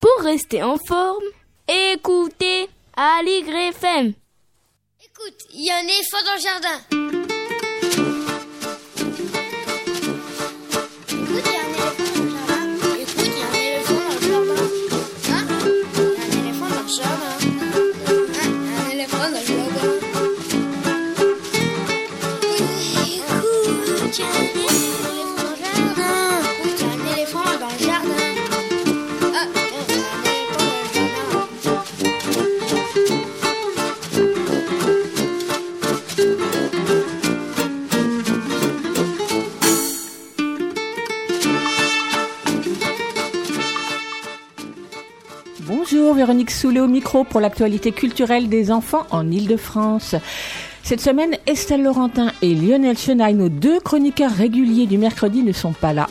Pour rester en forme, écoutez Aligre FM. Écoute, il y a un éléphant dans le jardin. Véronique Soulet au micro pour l'actualité culturelle des enfants en Ile-de-France. Cette semaine, Estelle Laurentin et Lionel Chenaille, nos deux chroniqueurs réguliers du mercredi, ne sont pas là.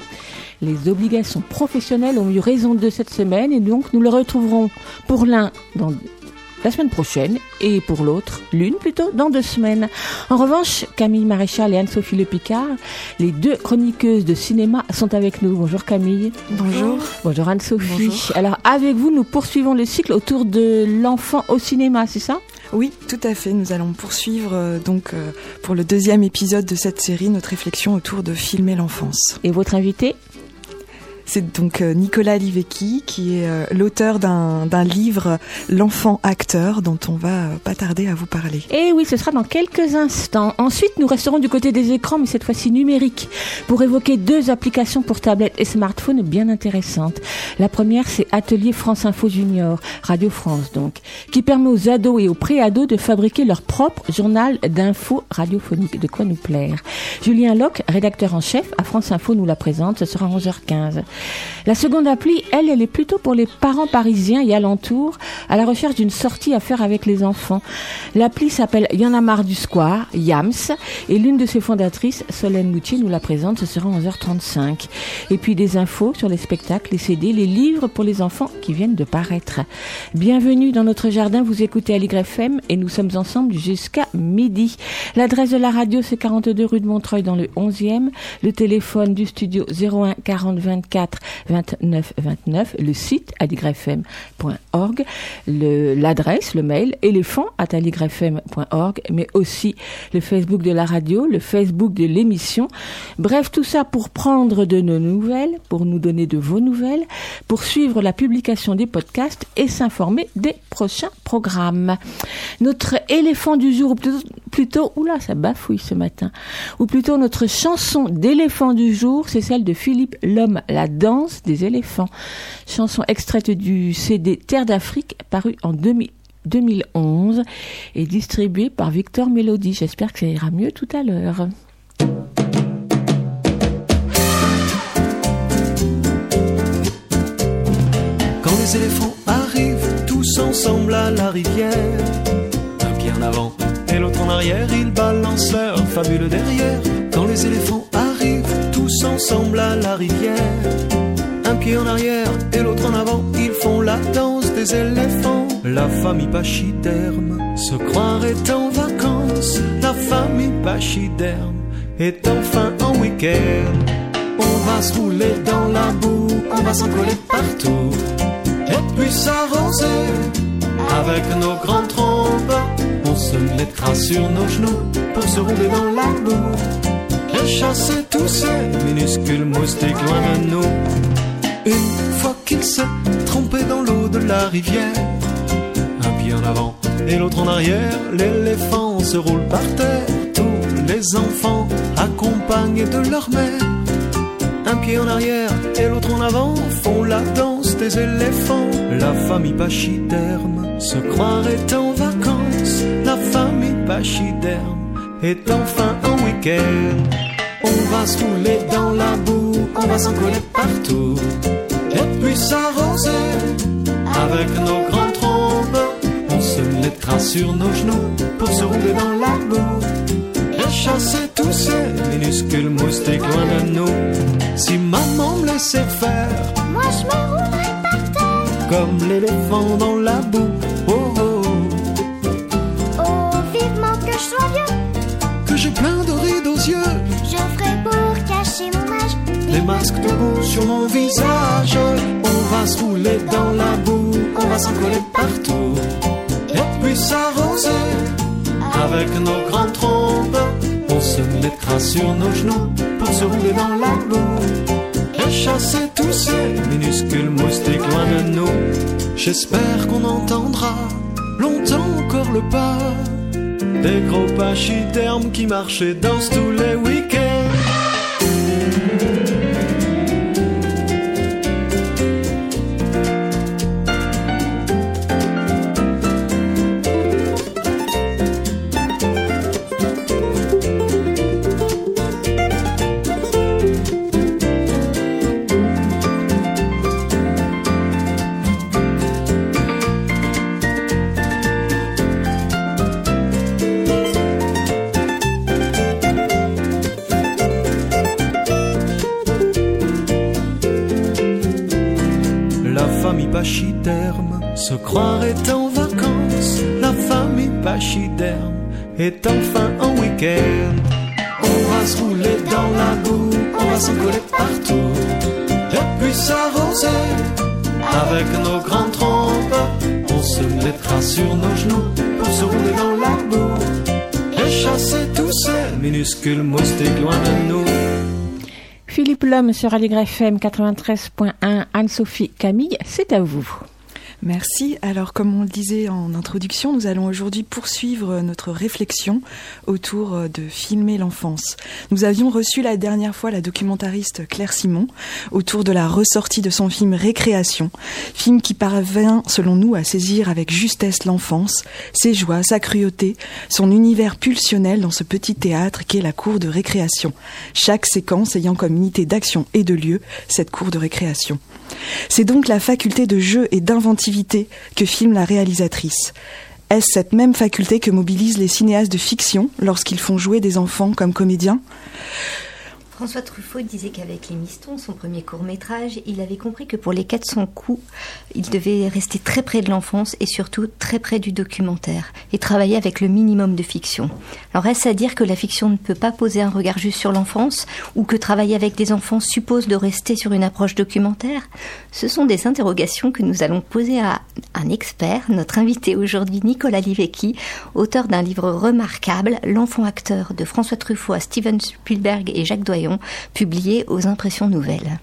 Les obligations professionnelles ont eu raison d'eux cette semaine et donc nous le retrouverons pour l'un dans la semaine prochaine et pour l'autre, l'une plutôt, dans deux semaines. En revanche, Camille Maréchal et Anne-Sophie Le Picard, les deux chroniqueuses de cinéma, sont avec nous. Bonjour Camille. Bonjour. Bonjour Anne-Sophie. Alors avec vous, nous poursuivons le cycle autour de l'enfant au cinéma, c'est ça? Oui, tout à fait. Nous allons poursuivre euh, donc euh, pour le deuxième épisode de cette série notre réflexion autour de filmer l'enfance. Et votre invité? C'est donc euh, Nicolas Livecki qui est euh, l'auteur d'un livre L'enfant acteur dont on va euh, pas tarder à vous parler. Eh oui, ce sera dans quelques instants. Ensuite, nous resterons du côté des écrans, mais cette fois-ci numériques, pour évoquer deux applications pour tablettes et smartphones bien intéressantes. La première, c'est Atelier France Info Junior, Radio France donc, qui permet aux ados et aux pré-ados de fabriquer leur propre journal d'infos radiophoniques. De quoi nous plaire? Julien Locke, rédacteur en chef à France Info, nous la présente. Ce sera à 11h15. La seconde appli, elle, elle est plutôt pour les parents parisiens et alentours à la recherche d'une sortie à faire avec les enfants. L'appli s'appelle Y'en a du square, YAMS, et l'une de ses fondatrices, Solène Moutier, nous la présente, ce sera 11h35. Et puis des infos sur les spectacles, les CD, les livres pour les enfants qui viennent de paraître. Bienvenue dans notre jardin, vous écoutez Aligre FM et nous sommes ensemble jusqu'à midi. L'adresse de la radio, c'est 42 rue de Montreuil dans le 11e. Le téléphone du studio 01 40 24 29 29. Le site aligrefm.org. L'adresse, le mail, éléphant at aligrefm.org, mais aussi le Facebook de la radio, le Facebook de l'émission. Bref, tout ça pour prendre de nos nouvelles, pour nous donner de vos nouvelles, pour suivre la publication des podcasts et s'informer des prochains programmes. Notre éléphant du jour, plutôt, oula, ça bafouille ce matin, ou plutôt notre chanson d'éléphant du jour, c'est celle de Philippe L'homme, la danse des éléphants. Chanson extraite du CD Terre d'Afrique, paru en 2000 2011 et distribuée par Victor Mélodie. J'espère que ça ira mieux tout à l'heure. Quand les éléphants arrivent tous ensemble à la rivière, ils balancent leur fabule derrière. Quand les éléphants arrivent tous ensemble à la rivière, un pied en arrière et l'autre en avant, ils font la danse des éléphants. La famille pachyderme se croirait en vacances. La famille pachyderme est enfin en week-end. On va se rouler dans la boue, on va s'en coller partout. Et puis s'arroser avec nos grandes trompes. On se mettra sur nos genoux pour se rouler dans la boue. Et chasser tous ces minuscules moustiques loin de nous. Une fois qu'il s'est trompé dans l'eau de la rivière, un pied en avant et l'autre en arrière, l'éléphant se roule par terre. Tous les enfants accompagnés de leur mère. Un pied en arrière et l'autre en avant font la danse des éléphants. La famille pachyderme se croirait en vacances. La famille pachyderme est enfin en week-end. On va se rouler dans la boue, on va s'en coller partout. Et puis s'arroser avec nos grandes trompes. On se mettra sur nos genoux pour se rouler dans la boue. Chasser tous ces minuscules moustiques loin de nous. Si maman me laissait faire Moi je me roulerai par terre. comme l'éléphant dans la boue. Oh oh, Oh, vivement que je sois vieux. que j'ai plein de rides aux yeux. Je ferai pour cacher mon âge. des masques debout sur mon visage. On va se rouler dans la boue, on va s'en coller partout. Et puis s'arroser avec nos grandes trompes. On se mettra sur nos genoux pour se rouler dans la boue. Et chasser tous ces minuscules moustiques loin de nous. J'espère qu'on entendra longtemps encore le pas des gros pachydermes qui marchent et dansent tous les week-ends. Sur Aligre FM 93.1, Anne-Sophie Camille, c'est à vous. Merci. Alors, comme on le disait en introduction, nous allons aujourd'hui poursuivre notre réflexion autour de filmer l'enfance. Nous avions reçu la dernière fois la documentariste Claire Simon autour de la ressortie de son film Récréation, film qui parvient, selon nous, à saisir avec justesse l'enfance, ses joies, sa cruauté, son univers pulsionnel dans ce petit théâtre qu'est la cour de récréation. Chaque séquence ayant comme unité d'action et de lieu cette cour de récréation. C'est donc la faculté de jeu et d'inventivité que filme la réalisatrice. Est-ce cette même faculté que mobilisent les cinéastes de fiction lorsqu'ils font jouer des enfants comme comédiens? François Truffaut disait qu'avec Les Mistons, son premier court métrage, il avait compris que pour les 400 coups, il devait rester très près de l'enfance et surtout très près du documentaire et travailler avec le minimum de fiction. Alors est-ce à dire que la fiction ne peut pas poser un regard juste sur l'enfance ou que travailler avec des enfants suppose de rester sur une approche documentaire? Ce sont des interrogations que nous allons poser à un expert, notre invité aujourd'hui Nicolas Livecki, auteur d'un livre remarquable, L'enfant acteur de François Truffaut à Steven Spielberg et Jacques Doyon publié aux Impressions Nouvelles.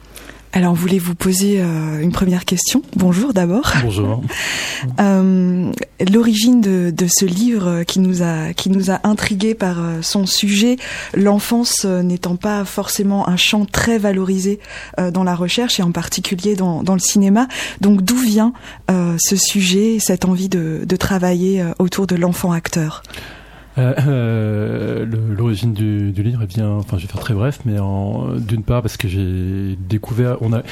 Alors, voulez-vous poser euh, une première question? Bonjour d'abord. Bonjour. Euh, L'origine de, de, ce livre qui nous a qui nous a intrigué par euh, son sujet, l'enfance n'étant pas forcément un champ très valorisé euh, dans la recherche et en particulier dans, dans le cinéma. Donc, d'où vient ce sujet, cette envie de, de travailler autour de l'enfant acteur? Euh, euh, L'origine du, du, livre vient, enfin je vais faire très bref, mais d'une part parce que j'ai découvert, on a,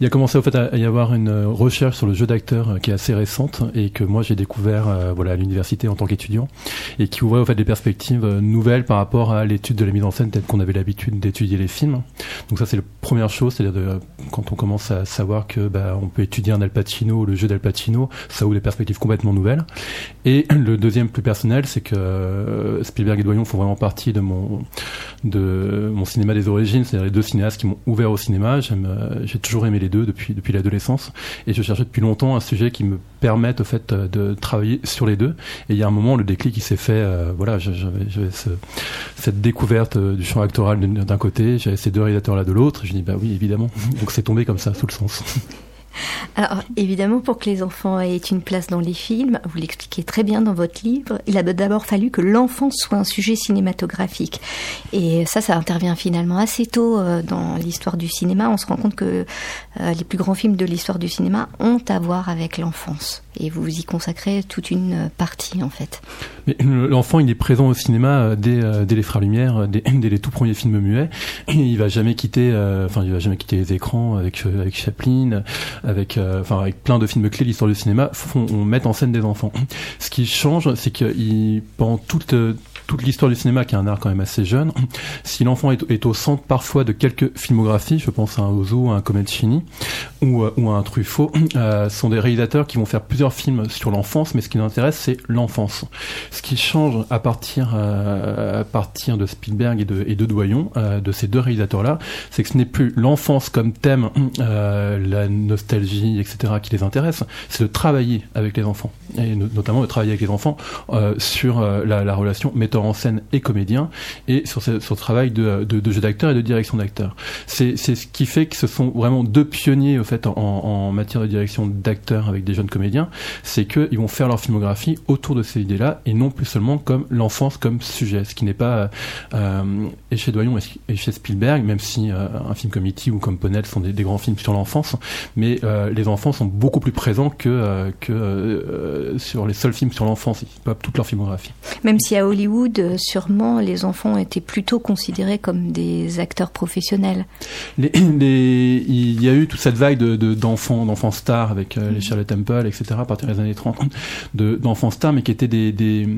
il a commencé au fait à, y avoir une recherche sur le jeu d'acteur qui est assez récente et que moi j'ai découvert euh, voilà à l'université en tant qu'étudiant et qui ouvrait au fait des perspectives nouvelles par rapport à l'étude de la mise en scène telle qu'on avait l'habitude d'étudier les films. Donc ça c'est la première chose, c'est-à-dire quand on commence à savoir que bah, on peut étudier un Al Pacino, le jeu d'Al Pacino, ça ouvre des perspectives complètement nouvelles. Et le deuxième plus personnel, c'est que Spielberg et Doyon font vraiment partie de mon de mon cinéma des origines, c'est-à-dire les deux cinéastes qui m'ont ouvert au cinéma. J'ai toujours aimé les deux depuis depuis l'adolescence et je cherchais depuis longtemps un sujet qui me permette au fait de travailler sur les deux. Et il y a un moment, le déclic qui s'est fait. Euh, voilà, j'avais ce, cette découverte du champ actoral d'un côté, j'avais ces deux réalisateurs là de l'autre. Je dis bah oui, évidemment. Donc c'est tombé comme ça sous le sens. Alors, évidemment, pour que les enfants aient une place dans les films, vous l'expliquez très bien dans votre livre, il a d'abord fallu que l'enfance soit un sujet cinématographique. Et ça, ça intervient finalement assez tôt euh, dans l'histoire du cinéma. On se rend compte que euh, les plus grands films de l'histoire du cinéma ont à voir avec l'enfance. Et vous y consacrez toute une partie, en fait. Mais l'enfant, il est présent au cinéma dès, dès les Frères Lumière, dès, dès, les tout premiers films muets. Et il va jamais quitter, enfin, il va jamais quitter les écrans avec, avec Chaplin, avec, enfin, avec plein de films clés l'histoire du cinéma, font, on met en scène des enfants. Ce qui change, c'est que pendant toute toute l'histoire du cinéma, qui est un art quand même assez jeune, si l'enfant est, au centre parfois de quelques filmographies, je pense à un Ozo, à un Comencini ou, ou à un Truffaut, euh, sont des réalisateurs qui vont faire plusieurs films sur l'enfance, mais ce qui nous intéresse, c'est l'enfance. Ce qui change à partir, euh, de Spielberg et de, Doyon, euh, de ces deux réalisateurs-là, c'est que ce n'est plus l'enfance comme thème, euh, la nostalgie, etc., qui les intéresse, c'est de travailler avec les enfants, et no notamment de travailler avec les enfants euh, sur euh, la, la, relation en scène et comédien, et sur ce, travail de, jeu d'acteur et de direction d'acteur. C'est ce qui fait que ce sont vraiment deux pionniers au fait en, matière de direction d'acteurs avec des jeunes comédiens, c'est qu'ils vont faire leur filmographie autour de ces idées-là et non plus seulement comme l'enfance comme sujet, ce qui n'est pas euh, et chez Doyon et chez Spielberg, même si euh, un film comme E.T. ou comme Ponel sont des, grands films sur l'enfance, mais euh, les enfants sont beaucoup plus présents que, euh, que sur les seuls films sur l'enfance, pas toute leur filmographie. Même si à Hollywood, sûrement, les enfants étaient plutôt considérés comme des acteurs professionnels. Les, les, il y a eu toute cette vague de, de, d'enfants, d'enfants stars avec euh, les Charlotte Temple, etc. à partir des années 30, de, d'enfants stars, mais qui étaient des, des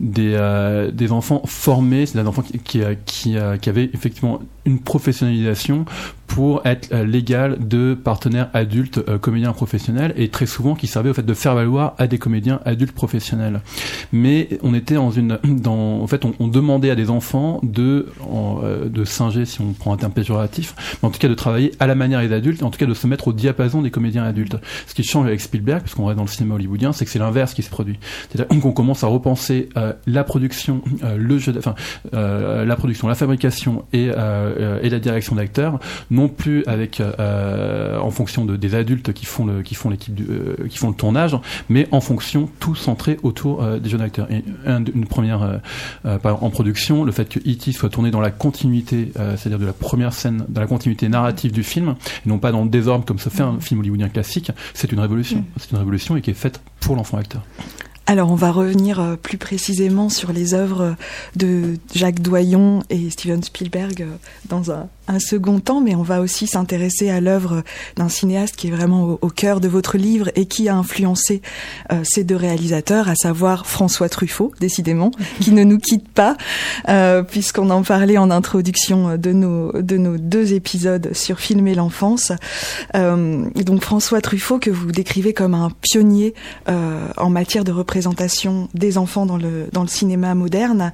des, euh, des enfants formés, c'est des enfants qui, qui, qui, qui avaient effectivement une professionnalisation pour être euh, légal de partenaires adultes euh, comédiens professionnels et très souvent qui servait au fait de faire valoir à des comédiens adultes professionnels. Mais on était dans une, dans, en fait, on, demandait à des enfants de, en, euh, de singer, si on prend un terme péjoratif, mais en tout cas de travailler à la manière des adultes, en tout cas de se mettre au diapason des comédiens adultes. Ce qui change avec Spielberg, parce qu'on reste dans le cinéma hollywoodien, c'est que c'est l'inverse qui se produit. C'est-à-dire qu'on commence à repenser euh, la production, le jeu, enfin la production, la fabrication et, euh, et la direction d'acteurs, non plus avec euh, en fonction de, des adultes qui font le, qui font l'équipe euh, qui font le tournage, mais en fonction tout centré autour euh, des jeunes acteurs. Et un, une première euh, en production, le fait que E.T. soit tourné dans la continuité, c'est-à-dire de la première scène, dans la continuité narrative du film, et non pas dans le désordre comme se fait un film hollywoodien classique, c'est une révolution. Mm. C'est une révolution et qui est faite pour l'enfant acteur. Alors on va revenir euh, plus précisément sur les œuvres de Jacques Doyon et Steven Spielberg euh, dans un, un second temps, mais on va aussi s'intéresser à l'œuvre d'un cinéaste qui est vraiment au, au, cœur de votre livre et qui a influencé euh, ces deux réalisateurs, à savoir François Truffaut, décidément, qui ne nous quitte pas, euh, puisqu'on en parlait en introduction de nos, de nos deux épisodes sur Filmer l'enfance. Euh, donc François Truffaut, que vous décrivez comme un pionnier euh, en matière de représentation des enfants dans le, dans le cinéma moderne.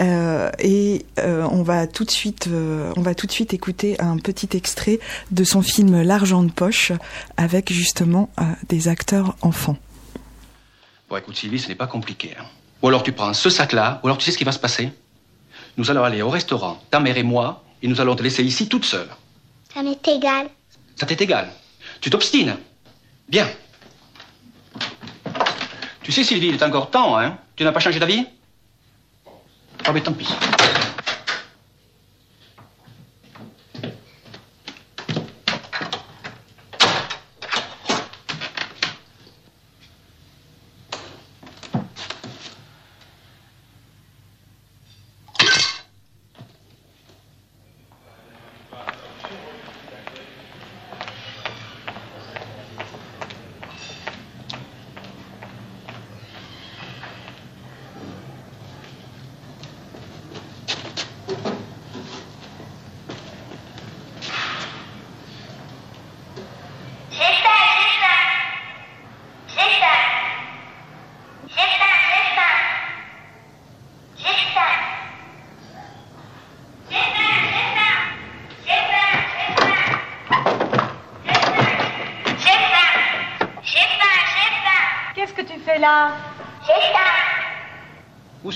Euh, et on va tout de suite, on va tout de suite suite écouter un petit extrait de son film L'argent de poche avec justement euh, des acteurs enfants. Bon, écoute, Sylvie, ce n'est pas compliqué. Hein. Ou alors tu prends ce sac-là, ou alors tu sais ce qui va se passer. Nous allons aller au restaurant, ta mère et moi, et nous allons te laisser ici toute seule. Ça m'est égal. Ça t'est égal. Tu t'obstines. Bien. Tu sais, Sylvie, il est encore temps, hein Tu n'as pas changé d'avis? Oh, mais tant pis.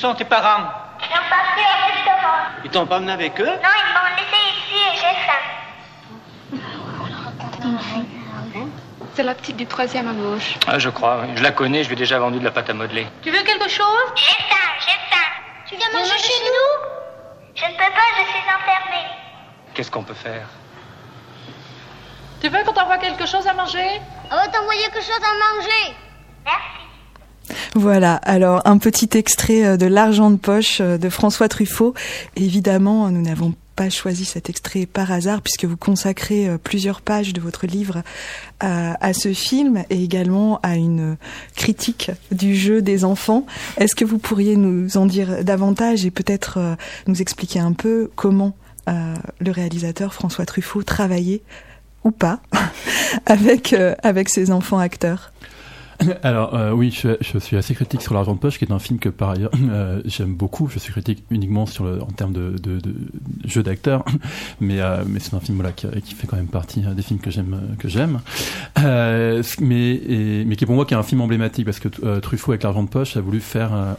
Sont tes parents? Ils sont partis au restaurant. Ils t'ont pas emmené avec eux? Non, ils m'ont laissé ici et j'ai faim. C'est la petite du troisième à gauche. Ah, je crois. oui. Je la connais, je lui ai déjà vendu de la pâte à modeler. Tu veux quelque chose? J'ai faim, j'ai faim. Tu viens manger chez nous? Je ne peux pas, je suis enfermée. Qu'est-ce qu'on peut faire? Tu veux qu'on t'envoie quelque chose à manger? On va t'envoyer quelque chose à manger. Merci. Voilà, alors un petit extrait euh, de L'argent de poche euh, de François Truffaut. Évidemment, nous n'avons pas choisi cet extrait par hasard, puisque vous consacrez euh, plusieurs pages de votre livre à, ce film et également à une critique du jeu des enfants. Est-ce que vous pourriez nous en dire davantage et peut-être nous expliquer un peu comment le réalisateur François Truffaut travaillait ou pas avec, avec ses enfants acteurs? Alors euh, oui, je, je, suis assez critique sur l'argent de poche, qui est un film que par ailleurs euh, j'aime beaucoup. Je suis critique uniquement sur le, en termes de, de, de jeu d'acteur, mais euh, mais c'est un film voilà qui, qui, fait quand même partie des films que j'aime que j'aime. Euh, mais et, mais qui pour moi qui est un film emblématique parce que euh, Truffaut avec l'argent de poche a voulu faire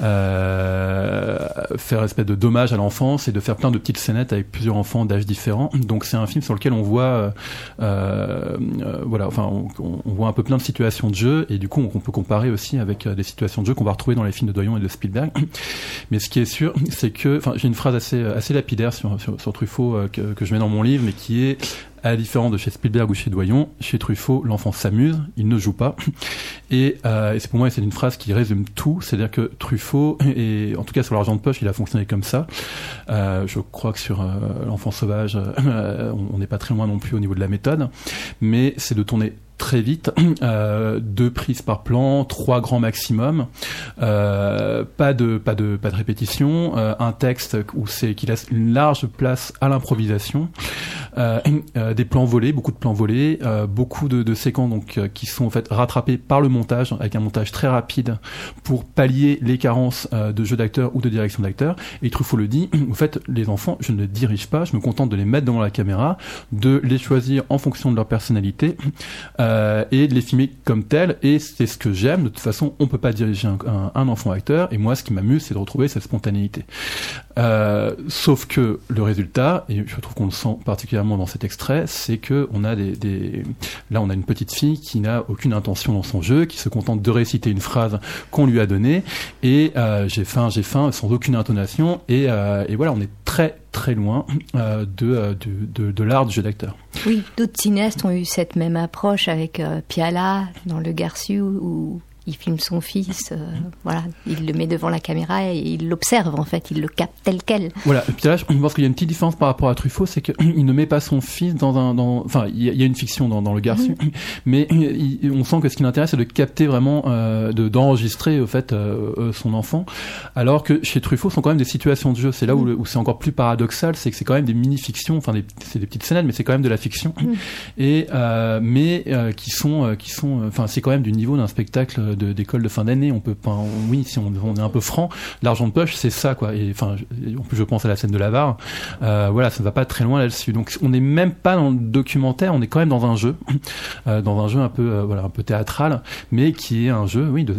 euh, faire espèce de dommage à l'enfance et de faire plein de petites scénettes avec plusieurs enfants d'âges différents. Donc c'est un film sur lequel on voit voilà enfin on, voit un peu plein de situations de jeu et du coup on, peut comparer aussi avec des situations de jeu qu'on va retrouver dans les films de Doyon et de Spielberg. Mais ce qui est sûr, c'est que, enfin, j'ai une phrase assez assez lapidaire sur Truffaut euh, que je mets dans mon livre, mais qui est à la différence de chez Spielberg ou chez Doyon, chez Truffaut, l'enfant s'amuse, il ne joue pas. Et, euh, et c'est pour moi, c'est une phrase qui résume tout. C'est-à-dire que Truffaut, et en tout cas sur l'argent de poche, il a fonctionné comme ça. Euh, je crois que sur euh, l'enfant sauvage, on n'est pas très loin non plus au niveau de la méthode. Mais c'est de tourner très vite, euh, deux prises par plan, trois grands maximum, euh, pas de pas de pas de répétition, euh, un texte où c'est qui laisse une large place à l'improvisation, des plans volés, beaucoup de plans volés, beaucoup de, séquences donc qui sont en fait rattrapées par le montage avec un montage très rapide pour pallier les carences de jeu d'acteur ou de direction d'acteur. Et Truffaut le dit, en fait, les enfants, je ne les dirige pas, je me contente de les mettre devant la caméra, de les choisir en fonction de leur personnalité. et de les filmer comme tels. Et c'est ce que j'aime. De toute façon, on peut pas diriger un, enfant acteur. Et moi, ce qui m'amuse, c'est de retrouver cette spontanéité. Euh, sauf que le résultat, et je trouve qu'on le sent particulièrement dans cet extrait, c'est que on a des, là, on a une petite fille qui n'a aucune intention dans son jeu, qui se contente de réciter une phrase qu'on lui a donnée. Et euh, j'ai faim, j'ai faim, sans aucune intonation. Euh, et voilà, on est très très loin euh, de, de, de, de l'art du jeu d'acteur. Oui, d'autres cinéastes ont eu cette même approche avec euh, Piala dans Le Garçu ou il filme son fils, euh, voilà, il le met devant la caméra et il l'observe en fait, il le capte tel quel. Voilà, et puis là, je pense qu'il y a une petite différence par rapport à Truffaut, c'est qu'il ne met pas son fils dans un, dans, enfin, il y, a une fiction dans, dans le Garçu, mmh. mais il, on sent que ce qui l'intéresse, c'est de capter vraiment, euh, de d'enregistrer au fait euh, son enfant, alors que chez Truffaut, ce sont quand même des situations de jeu. C'est là où, où c'est encore plus paradoxal, c'est que c'est quand même des mini-fictions, enfin, c'est des petites scènes, mais c'est quand même de la fiction, mmh. et mais qui sont, qui sont, enfin, c'est quand même du niveau d'un spectacle d'école de, de, fin d'année. On peut pas, oui, si on, est un peu franc, l'argent de poche, c'est ça, quoi. Et enfin, en plus, je pense à la scène de l'avare. Euh, voilà, ça ne va pas très loin là-dessus. Donc, on n'est même pas dans le documentaire, on est quand même dans un jeu, euh, dans un jeu un peu, euh, voilà, un peu théâtral, mais qui est un jeu, oui, de,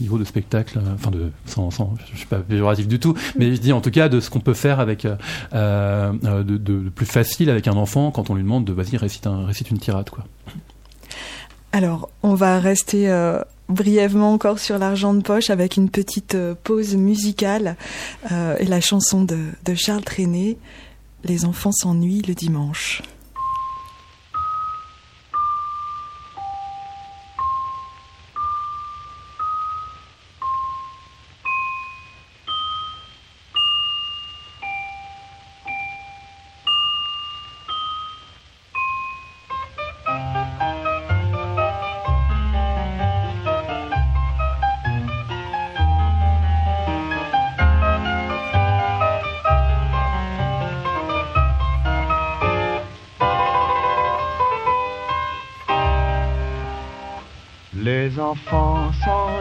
niveau de spectacle, euh, enfin, de, sans, sans, je suis pas péjoratif du tout, mais je dis en tout cas de ce qu'on peut faire avec, de, plus facile avec un enfant quand on lui demande de, vas-y, récite, récite une tirade, quoi. Alors, on va rester euh, brièvement encore sur l'argent de poche avec une petite euh, pause musicale euh, et la chanson de, Charles Trenet, Les enfants s'ennuient le dimanche.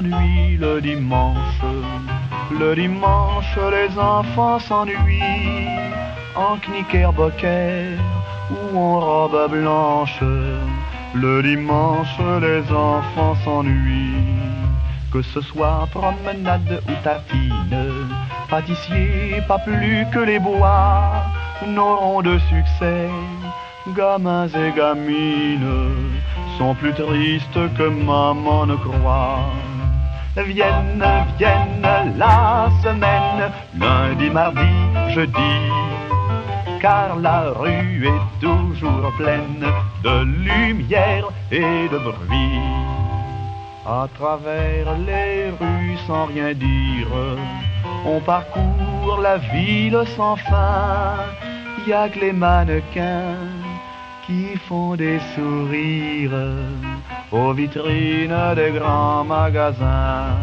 Le dimanche. Le dimanche, les enfants s'ennuient en knickerbocker ou en robe blanche. Le dimanche, les enfants s'ennuient. Que ce soit promenade ou tapine, pâtissier, pas plus que les bois n'auront de succès. Gamins et gamines sont plus tristes que maman ne croit. Vienne, vienne la semaine, lundi, mardi, jeudi, car la rue est toujours pleine de lumière et de bruit. À travers les rues sans rien dire, on parcourt la ville sans fin, y a que les mannequins qui font des sourires aux vitrines des grands magasins.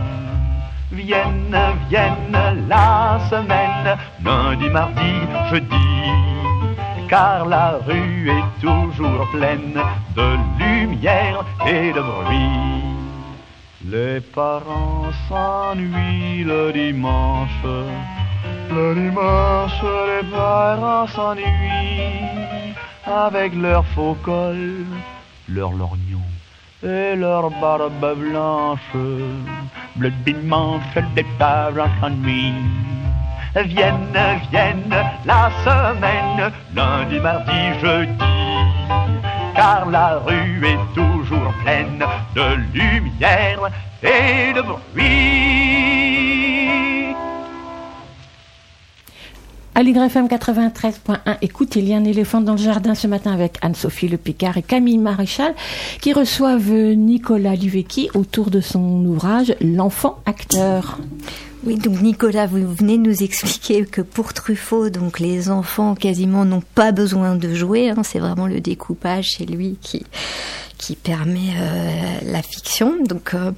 Vienne, vienne la semaine, lundi, mardi, jeudi, car la rue est toujours pleine de lumière et de bruit. Les parents s'ennuient le dimanche, le dimanche les parents s'ennuient avec leur faux col, leur lorgnon et leur barbe blanche. Le dimanche, les parents s'ennuient. Vienne, vienne la semaine, lundi, mardi, jeudi. Car la rue est toujours pleine de lumière et de bruit. L'YFM 93.1, écoute, il y a un éléphant dans le jardin ce matin avec Anne-Sophie Le Picard et Camille Maréchal qui reçoivent Nicolas Livecki autour de son ouvrage L'enfant acteur. Oui, donc Nicolas, vous venez nous expliquer que pour Truffaut, donc les enfants quasiment n'ont pas besoin de jouer. Hein, c'est vraiment le découpage chez lui qui qui permet euh, la fiction. Donc, euh,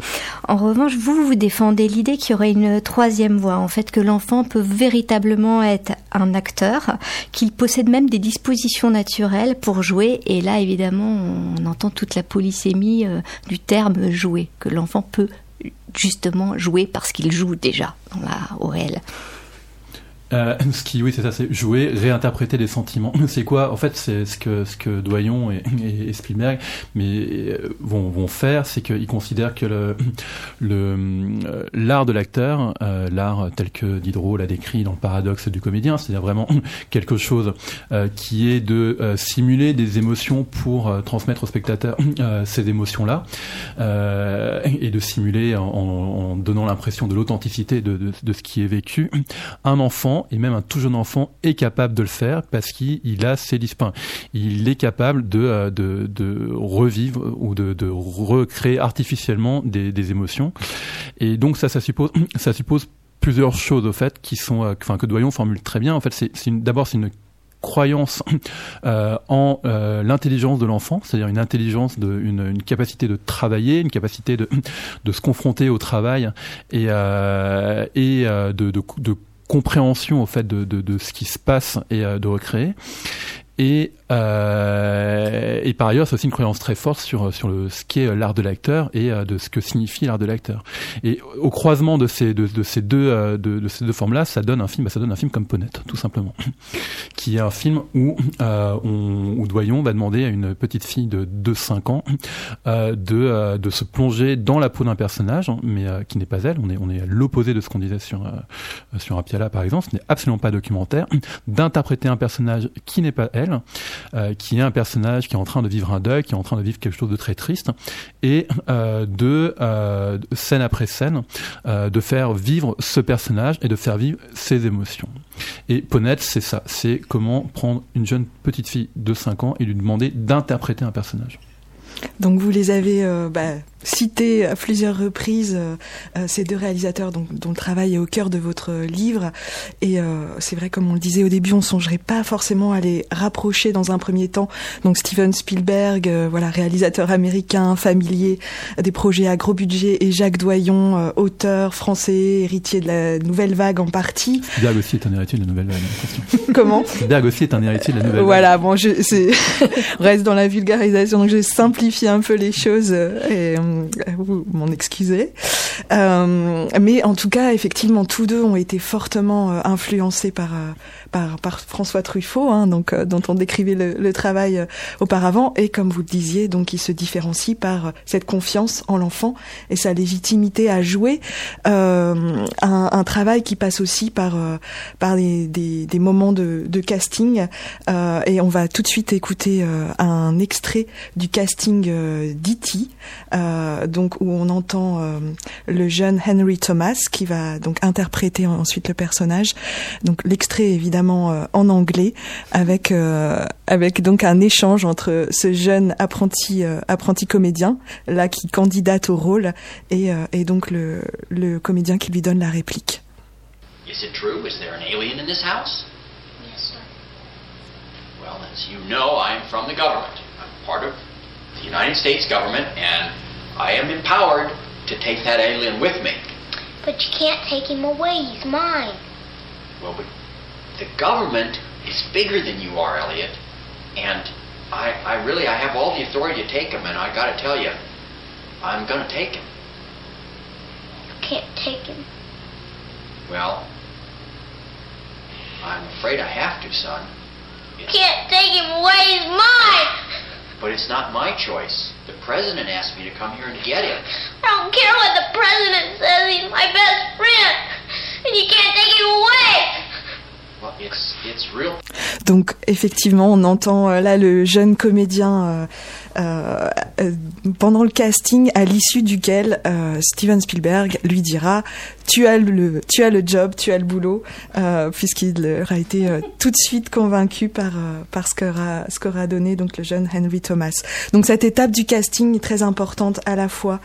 en revanche, vous vous défendez l'idée qu'il y aurait une troisième voie, en fait, que l'enfant peut véritablement être un acteur, qu'il possède même des dispositions naturelles pour jouer. Et là, évidemment, on entend toute la polysémie euh, du terme jouer, que l'enfant peut justement jouer parce qu'il joue déjà dans la. Euh, ce qui, oui, c'est ça, c'est jouer, réinterpréter des sentiments. C'est quoi En fait, c'est ce que ce que Doyon et, Spielberg, mais euh, vont vont faire, c'est qu'ils considèrent que le le euh, l'art de l'acteur, euh, l'art tel que Diderot l'a décrit dans le paradoxe du comédien, c'est-à-dire vraiment quelque chose qui est de simuler des émotions pour transmettre au spectateur ces émotions-là, et de simuler en, en donnant l'impression de l'authenticité de, de, de ce qui est vécu. Un enfant et même un tout jeune enfant est capable de le faire parce qu'il a ses dispins. Il est capable de, de revivre ou de, recréer artificiellement des, émotions. Et donc ça, ça suppose, plusieurs choses au fait qui sont, enfin que Doyon formule très bien. En fait, d'abord c'est une croyance euh, en euh, l'intelligence de l'enfant, c'est-à-dire une intelligence, une, capacité de travailler, une capacité de, se confronter au travail et, euh, et de, de, de compréhension au fait de, de, ce qui se passe et euh, de recréer. Et, euh, et par ailleurs, c'est aussi une croyance très forte sur sur le ce qu'est l'art de l'acteur et euh, de ce que signifie l'art de l'acteur. Et au croisement de ces de, de ces deux euh, de, de, ces deux formes-là, ça donne un film, bah, ça donne un film comme Ponette, tout simplement, qui est un film où euh, on, où Doyon va demander à une petite fille de 2-5 ans euh, de de se plonger dans la peau d'un personnage, hein, mais qui n'est pas elle. On est on est à l'opposé de ce qu'on disait sur sur Apiala par exemple. Ce n'est absolument pas documentaire. D'interpréter un personnage qui n'est pas elle euh, qui est un personnage qui est en train de vivre un deuil, qui est en train de vivre quelque chose de très triste, et euh, de euh, scène après scène, de faire vivre ce personnage et de faire vivre ses émotions. Et Ponette, c'est ça, c'est comment prendre une jeune petite fille de 5 ans et lui demander d'interpréter un personnage. Donc vous les avez bah, cités à plusieurs reprises, euh, ces deux réalisateurs dont, dont, le travail est au cœur de votre livre. Et euh, c'est vrai, comme on le disait au début, on songerait pas forcément à les rapprocher dans un premier temps. Donc Steven Spielberg, euh, voilà, réalisateur américain, familier des projets à gros budget, et Jacques Doyon, euh, auteur français, héritier de la nouvelle vague en partie. Spielberg aussi est un héritier de la nouvelle vague. Comment? Spielberg aussi est un héritier de la nouvelle voilà, vague. Voilà, bon, je, reste dans la vulgarisation, donc je simplifie un peu les choses et vous m'en excusez. Euh, mais en tout cas, effectivement, tous deux ont été fortement euh, influencés par, euh, par, François Truffaut, hein, donc euh, dont on décrivait le, travail auparavant, et comme vous le disiez, donc il se différencie par cette confiance en l'enfant et sa légitimité à jouer. Un, travail qui passe aussi par par des, moments de, de casting, et on va tout de suite écouter un extrait du casting. Euh, donc où on entend euh, le jeune Henry Thomas qui va donc interpréter ensuite le personnage. Donc l'extrait est évidemment euh, en anglais avec avec donc un échange entre ce jeune apprenti apprenti comédien là qui candidate au rôle et, et donc le, le comédien qui lui donne la réplique. Is it true? Is there an alien in this house? Yes, sir. Well, as you know, I am from the government. I'm part of the United States government, and I am empowered to take that alien with me. But you can't take him away. He's mine. Well, but the government is bigger than you are, Elliot, and I, I really, I have all the authority to take him, and I got to tell you, I'm going to take him. You can't take him. Well, I'm afraid I have to, son. You can't take him away. He's mine. But it's not my choice. The president asked me to come here and get him. I don't care what the president says. He's my best friend. And you can't take him away. Donc effectivement, on entend euh, là le jeune comédien euh, euh, pendant le casting, à l'issue duquel Steven Spielberg lui dira tu as le tu as le job, tu as le boulot, puisqu'il aura été tout de suite convaincu par par ce qu'aura donné donc le jeune Henry Thomas. Donc cette étape du casting est très importante à la fois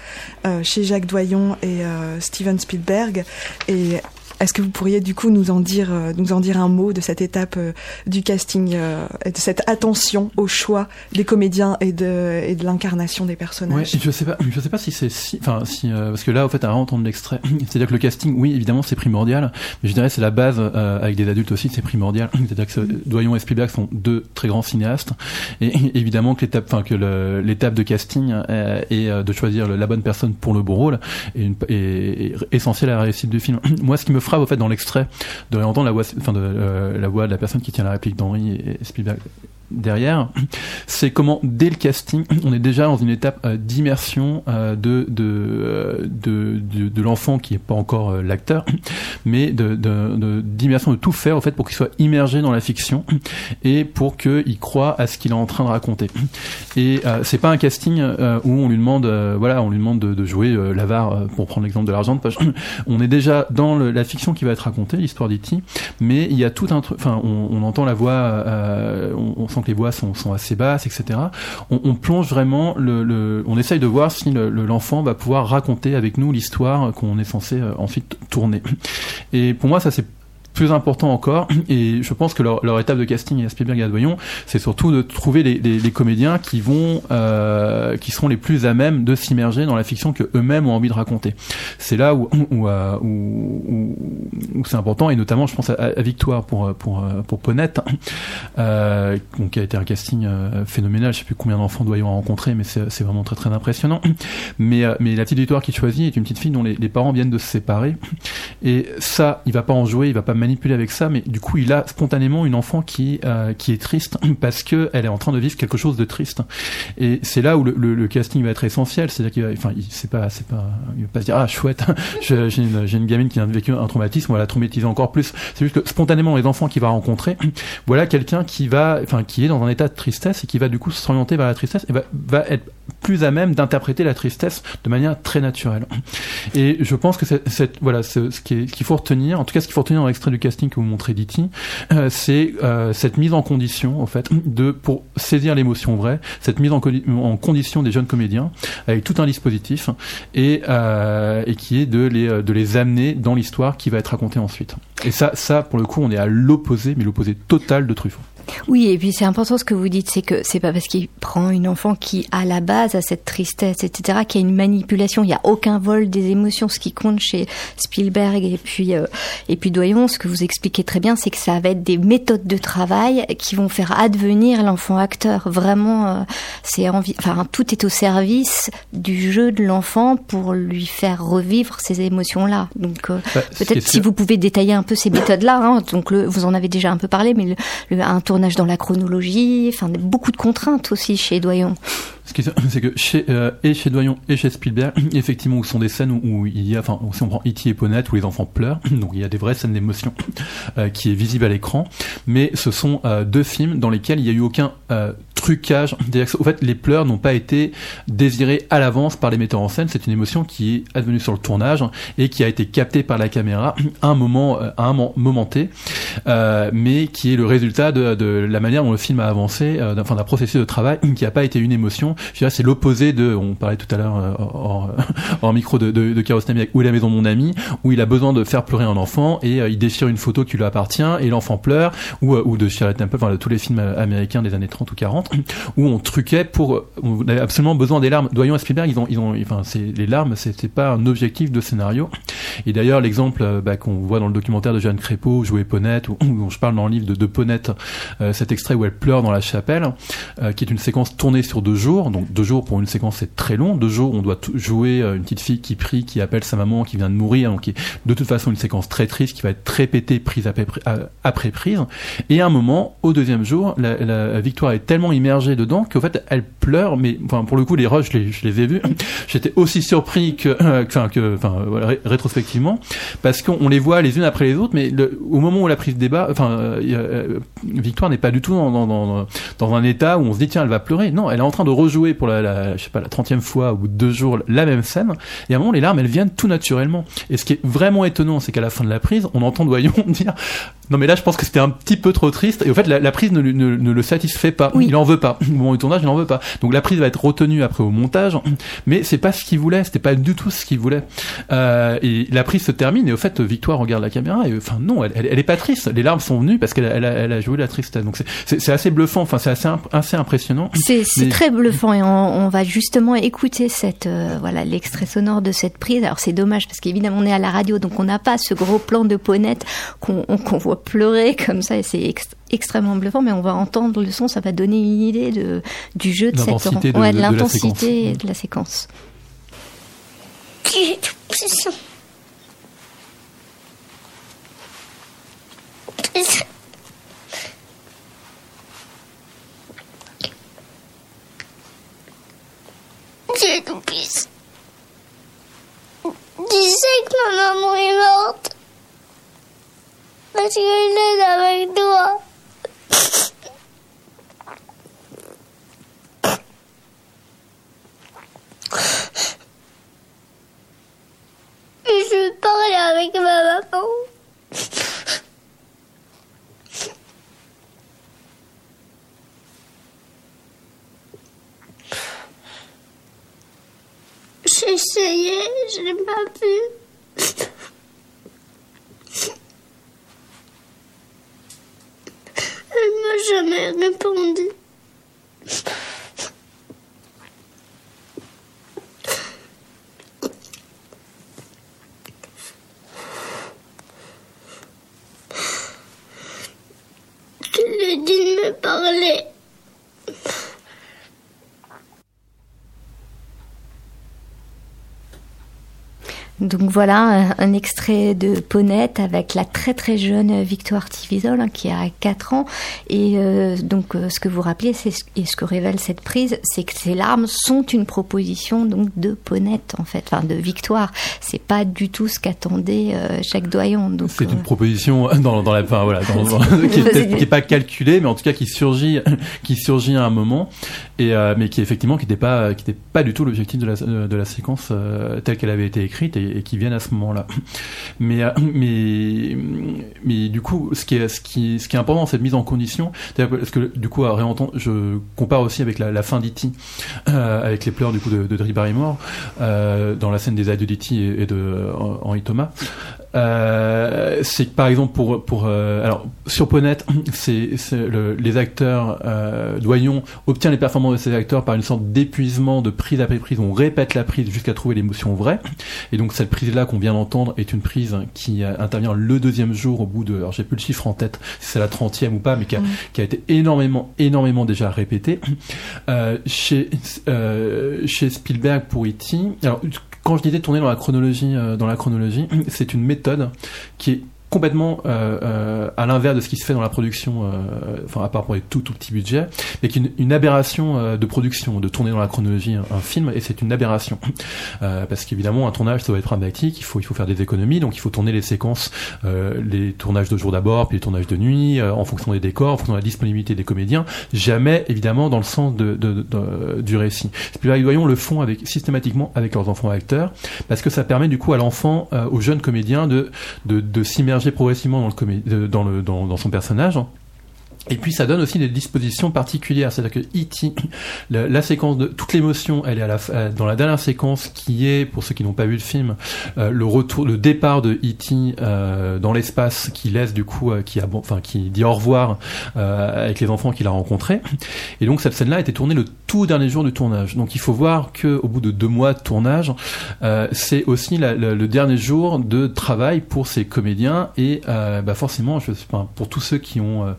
chez Jacques Doyon et Steven Spielberg et est-ce que vous pourriez du coup nous en dire, euh, nous en dire un mot de cette étape euh, du casting euh, de cette attention au choix des comédiens et de, l'incarnation des Ouais, personnages je sais pas, je sais pas si c'est si, enfin si, parce que là, au fait, à entendre l'extrait, c'est-à-dire que le casting, oui, évidemment, c'est primordial, mais je dirais c'est la base avec des adultes aussi, c'est primordial. C'est-à-dire que Doyon et Spielberg sont deux très grands cinéastes, et évidemment que l'étape, enfin que l'étape de casting euh, de choisir la bonne personne pour le bon rôle est, est, est essentielle à la réussite du film. Moi, ce qui me frappe dans l'extrait, de réentendre la voix, de euh, la voix de la personne qui tient la réplique d'Henry et Spielberg derrière, c'est comment dès le casting, on est déjà dans une étape euh, d'immersion euh, de de, euh, de de de l'enfant qui est pas encore euh, l'acteur, mais de d'immersion de, tout faire au fait pour qu'il soit immergé dans la fiction et pour qu'il croit à ce qu'il est en train de raconter. Et c'est pas un casting où on lui demande voilà on lui demande de, jouer l'avare pour prendre l'exemple de l'argent de poche. on est déjà dans la fiction qui va être racontée, l'histoire d'E.T. Mais il y a tout un truc, enfin on, on entend la voix, on, on sent les voix sont, assez basses, etc. On, on plonge vraiment, le, on essaye de voir si le- le- l'enfant va pouvoir raconter avec nous l'histoire qu'on est censé euh, ensuite tourner. Et pour moi ça c'est plus important encore, et je pense que leur, leur étape de casting à Spielberg et à Doyon, c'est surtout de trouver les, les- les comédiens qui vont, euh, qui seront les plus à même de s'immerger dans la fiction que eux-mêmes ont envie de raconter. C'est là où où, euh, où, où- c'est important, et notamment, je pense à, à Victoire pour pour euh, pour Ponette, euh, donc, qui a été un casting euh, phénoménal. Je sais plus combien d'enfants Doyon a rencontré, mais c'est c'est vraiment très très impressionnant. Mais euh, mais la petite Victoire qu'il choisit est une petite fille dont les, les parents viennent de se séparer, et ça, il va pas en jouer, il va pas manipuler avec ça, mais du coup, il a spontanément une enfant qui euh, qui est triste parce que elle est en train de vivre quelque chose de triste. Et c'est là où le, casting va être essentiel, c'est-à-dire qu'il va, enfin, il- c'est pas, c'est pas, il va pas se dire ah chouette, je- j'ai une, une gamine qui a vécu un traumatisme, on va la traumatiser encore plus. C'est juste que spontanément, les enfants qu'il va rencontrer, voilà quelqu'un qui va, enfin, qui est dans un état de tristesse et qui va du coup s'orienter vers la tristesse et va être plus à même d'interpréter la tristesse de manière très naturelle. Et je pense que c'est, c'est- voilà, ce, ce qu'il faut retenir, en tout cas ce qu'il faut retenir dans l'extrait du casting que vous montrez d'E.T., euh, c'est euh, cette mise en condition, en fait, de pour saisir l'émotion vraie, cette mise en, condi- en condition des jeunes comédiens avec tout un dispositif et, euh, et qui est de les, de les amener dans l'histoire qui va être racontée ensuite. Et ça, ça pour le coup, on est à l'opposé, mais l'opposé total de Truffaut. Oui, et puis c'est important ce que vous dites, c'est que c'est pas parce qu'il prend une enfant qui, à la base, a cette tristesse, etc., qu'il y a une manipulation. Il n'y a aucun vol des émotions. Ce qui compte chez Spielberg et puis euh, et puis Doyon, ce que vous expliquez très bien, c'est que ça va être des méthodes de travail qui vont faire advenir l'enfant acteur. Vraiment, euh, c'est envie. Enfin, tout est au service du jeu de l'enfant pour lui faire revivre ces émotions-là. Donc euh, Bah, peut-être si vous pouvez détailler un peu ces méthodes-là. Hein, donc le, vous en avez déjà un peu parlé, mais le, le- un dans la chronologie, enfin beaucoup de contraintes aussi chez Doyon. Ce qui c'est que chez, euh, et chez Doyon et chez Spielberg, effectivement, où sont des scènes où, il y a, enfin, si on prend E.T. et Ponette, où les enfants pleurent, donc il y a des vraies scènes d'émotion euh, qui est visible à l'écran, mais ce sont euh, deux films dans lesquels il n'y a eu aucun euh, trucage. Au fait, les pleurs n'ont pas été désirés à l'avance par les metteurs en scène. C'est une émotion qui est advenue sur le tournage et qui a été captée par la caméra à un moment, euh, à un mo- moment T, euh, mais qui est le résultat de, de la manière dont le film a avancé, euh, enfin d'un processus de travail qui n'a pas été une émotion, c'est l'opposé de, on parlait tout à l'heure euh, hors, hors micro de, de, de Où est la maison de mon ami, où il a besoin de faire pleurer un enfant et euh, il déchire une photo qui lui appartient et l'enfant pleure, ou, euh, ou de Shirley Temple, enfin de tous les films euh, américains des années 30 ou 40, où on truquait pour, on avait absolument besoin des larmes. Doyon et Spielberg, ils ont, ils ont, enfin, c'est les larmes, c'était pas un objectif de scénario. Et d'ailleurs, l'exemple euh, bah, qu'on voit dans le documentaire de Jeanne Crépeau, Jouer Ponette, ou dont je parle dans le livre de, de Ponette, euh, cet extrait où elle pleure dans la chapelle, euh, qui est une séquence tournée sur deux jours. Donc deux jours pour une séquence c'est très long. Deux jours on doit jouer euh, une petite fille qui prie, qui appelle sa maman, qui vient de mourir, donc de toute façon une séquence très triste qui va être répétée prise après, euh, prise. Et à un moment, au deuxième jour, la, Victoire est tellement immergée dedans qu'au fait elle pleure. Mais enfin pour le coup les rushs je les, ai vus. J'étais aussi surpris que, enfin que, enfin voilà, ré- rétrospectivement, parce qu'on on les voit les unes après les autres, mais au moment où la prise débat, enfin euh, Victoire n'est pas du tout dans, dans un état où on se dit tiens elle va pleurer. Non, elle est en train de pour la, je sais pas la trentième fois au bout de deux jours la même scène. Et à un moment les larmes elles viennent tout naturellement. Et ce qui est vraiment étonnant, c'est qu'à la fin de la prise, on entend Doyon dire non mais là je pense que c'était un petit peu trop triste. Et au fait la, la prise ne, lui- ne, ne le satisfait pas. Il en veut pas. Au moment du tournage il en veut pas. Donc la prise va être retenue après au montage, mais c'est pas ce qu'il voulait. C'était pas du tout ce qu'il voulait. Euh, et la prise se termine et au fait Victoire regarde la caméra et enfin non elle, elle, elle est pas triste. Les larmes sont venues parce qu'elle a, elle a, elle a joué la tristesse. Donc c'est- assez bluffant. Enfin c'est assez imp- assez impressionnant. C'est Mais- très bluffant et on, on va justement écouter cette euh, voilà l'extrait sonore de cette prise. Alors c'est dommage parce qu'évidemment on est à la radio donc on n'a pas ce gros plan de Ponette qu'on qu'on voit pleurer comme ça et c'est ex- extrêmement bluffant mais on va entendre le son ça va donner une idée de du jeu de cette de- ouais, de- l'intensité de la séquence. Que ma maman est morte Parce qu'elle est avec toi Et je veux parler avec ma maman. J'ai essayé, je n'ai pas pu. Elle m'a jamais répondu. Je lui ai dit de me parler. Donc voilà un, un extrait de Ponette avec la très très jeune Victoire Tivisol hein, qui a 4 ans. Et euh, donc euh, ce que vous rappelez c'est et ce que révèle cette prise c'est que ces larmes sont une proposition donc de Ponette en fait. Enfin de Victoire. C'est pas du tout ce qu'attendait euh, Jacques Doyon donc C'est euh, une proposition dans, dans la, enfin, voilà, dans- dans- qui, est peut-être- qui est pas calculée, mais en tout cas qui surgit, qui surgit à un moment, et euh, mais qui effectivement qui n'était pas, qui était pas du tout l'objectif de la, de la séquence euh, telle qu'elle avait été écrite et, et qui viennent à ce moment-là. Mais, euh, mais, mais du coup, ce qui est, ce qui, ce qui est important dans cette mise en condition, que, parce que du coup, à réentendre, je compare aussi avec la, la fin d'E.T., euh, avec les pleurs du coup de, de Drew Barrymore, euh, dans la scène des de d'E.T. et, et de euh, Henri Thomas. Euh, c'est que par exemple pour pour euh, alors sur Ponette, c'est le- les acteurs euh, Doyon obtient les performances de ces acteurs par une sorte d'épuisement de prise après prise. On répète la prise jusqu'à trouver l'émotion vraie. Et donc cette prise là qu'on vient d'entendre est une prise qui euh, intervient le deuxième jour au bout de alors j'ai plus le chiffre en tête si c'est la trentième ou pas, mais qui a, qui a été énormément énormément déjà répétée. Euh, chez euh, chez Spielberg pour E.T. Alors quand je disais tourner dans la chronologie, euh, dans la chronologie, c'est une méthode qui est complètement euh, euh, à l'inverse de ce qui se fait dans la production, euh, enfin à part pour les tout tout petits budgets, mais qui est une, aberration euh, de production, de tourner dans la chronologie un, un film, et c'est une aberration Euh, parce qu'évidemment un tournage ça doit être pragmatique, il faut il faut faire des économies, donc il faut tourner les séquences, euh, les tournages de jour d'abord, puis les tournages de nuit, en fonction des décors, en fonction de la disponibilité des comédiens, jamais évidemment dans le sens de, de, de- de- du récit. Spielberg et Doyon le font avec systématiquement avec leurs enfants acteurs, parce que ça permet du coup à l'enfant, aux jeunes comédiens de de, de s'immerger progressivement dans le comé- de- dans le dans, dans son personnage Et puis ça donne aussi des dispositions particulières, c'est-à-dire que E.T., la, séquence de toute l'émotion, elle est à la, euh, dans la dernière séquence qui est, pour ceux qui n'ont pas vu le film, euh, le retour, le départ de E.T. euh, dans l'espace, qui laisse du coup, euh, qui a, enfin qui dit au revoir avec les enfants qu'il a rencontrés. Et donc cette scène-là a été tournée le tout dernier jour du tournage. Donc il faut voir que au bout de deux mois de tournage, c'est aussi le dernier jour de travail pour ces comédiens et bah forcément, je, pour tous ceux qui ont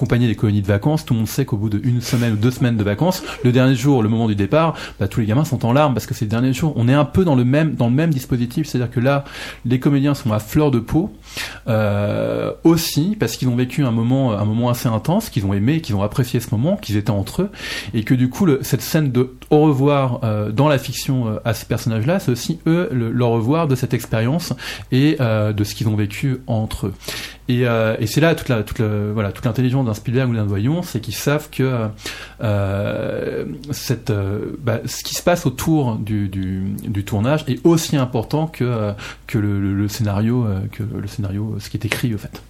accompagné les colonies de vacances, tout le monde sait qu'au bout d'une semaine ou deux semaines de vacances, le dernier jour, le moment du départ, bah, tous les gamins sont en larmes parce que c'est le dernier jour. On est un peu dans le même dans le même dispositif, c'est-à-dire que là, les comédiens sont à fleur de peau euh, aussi parce qu'ils ont vécu un moment un moment assez intense, qu'ils ont aimé, qu'ils ont apprécié ce moment, qu'ils étaient entre eux et que du coup cette scène de au revoir euh, dans la fiction euh, à ces personnages-là, c'est aussi eux le, le au revoir de cette expérience et euh, de ce qu'ils ont vécu entre eux. Et, euh, et c'est là toute la toute le, voilà toute l'intelligence d'un Spielberg ou d'un Doyon, c'est qu'ils savent que euh, euh, cette euh, bah, ce qui se passe autour du, du, tournage est aussi important que que le, scénario que le scénario ce qui est écrit au fait.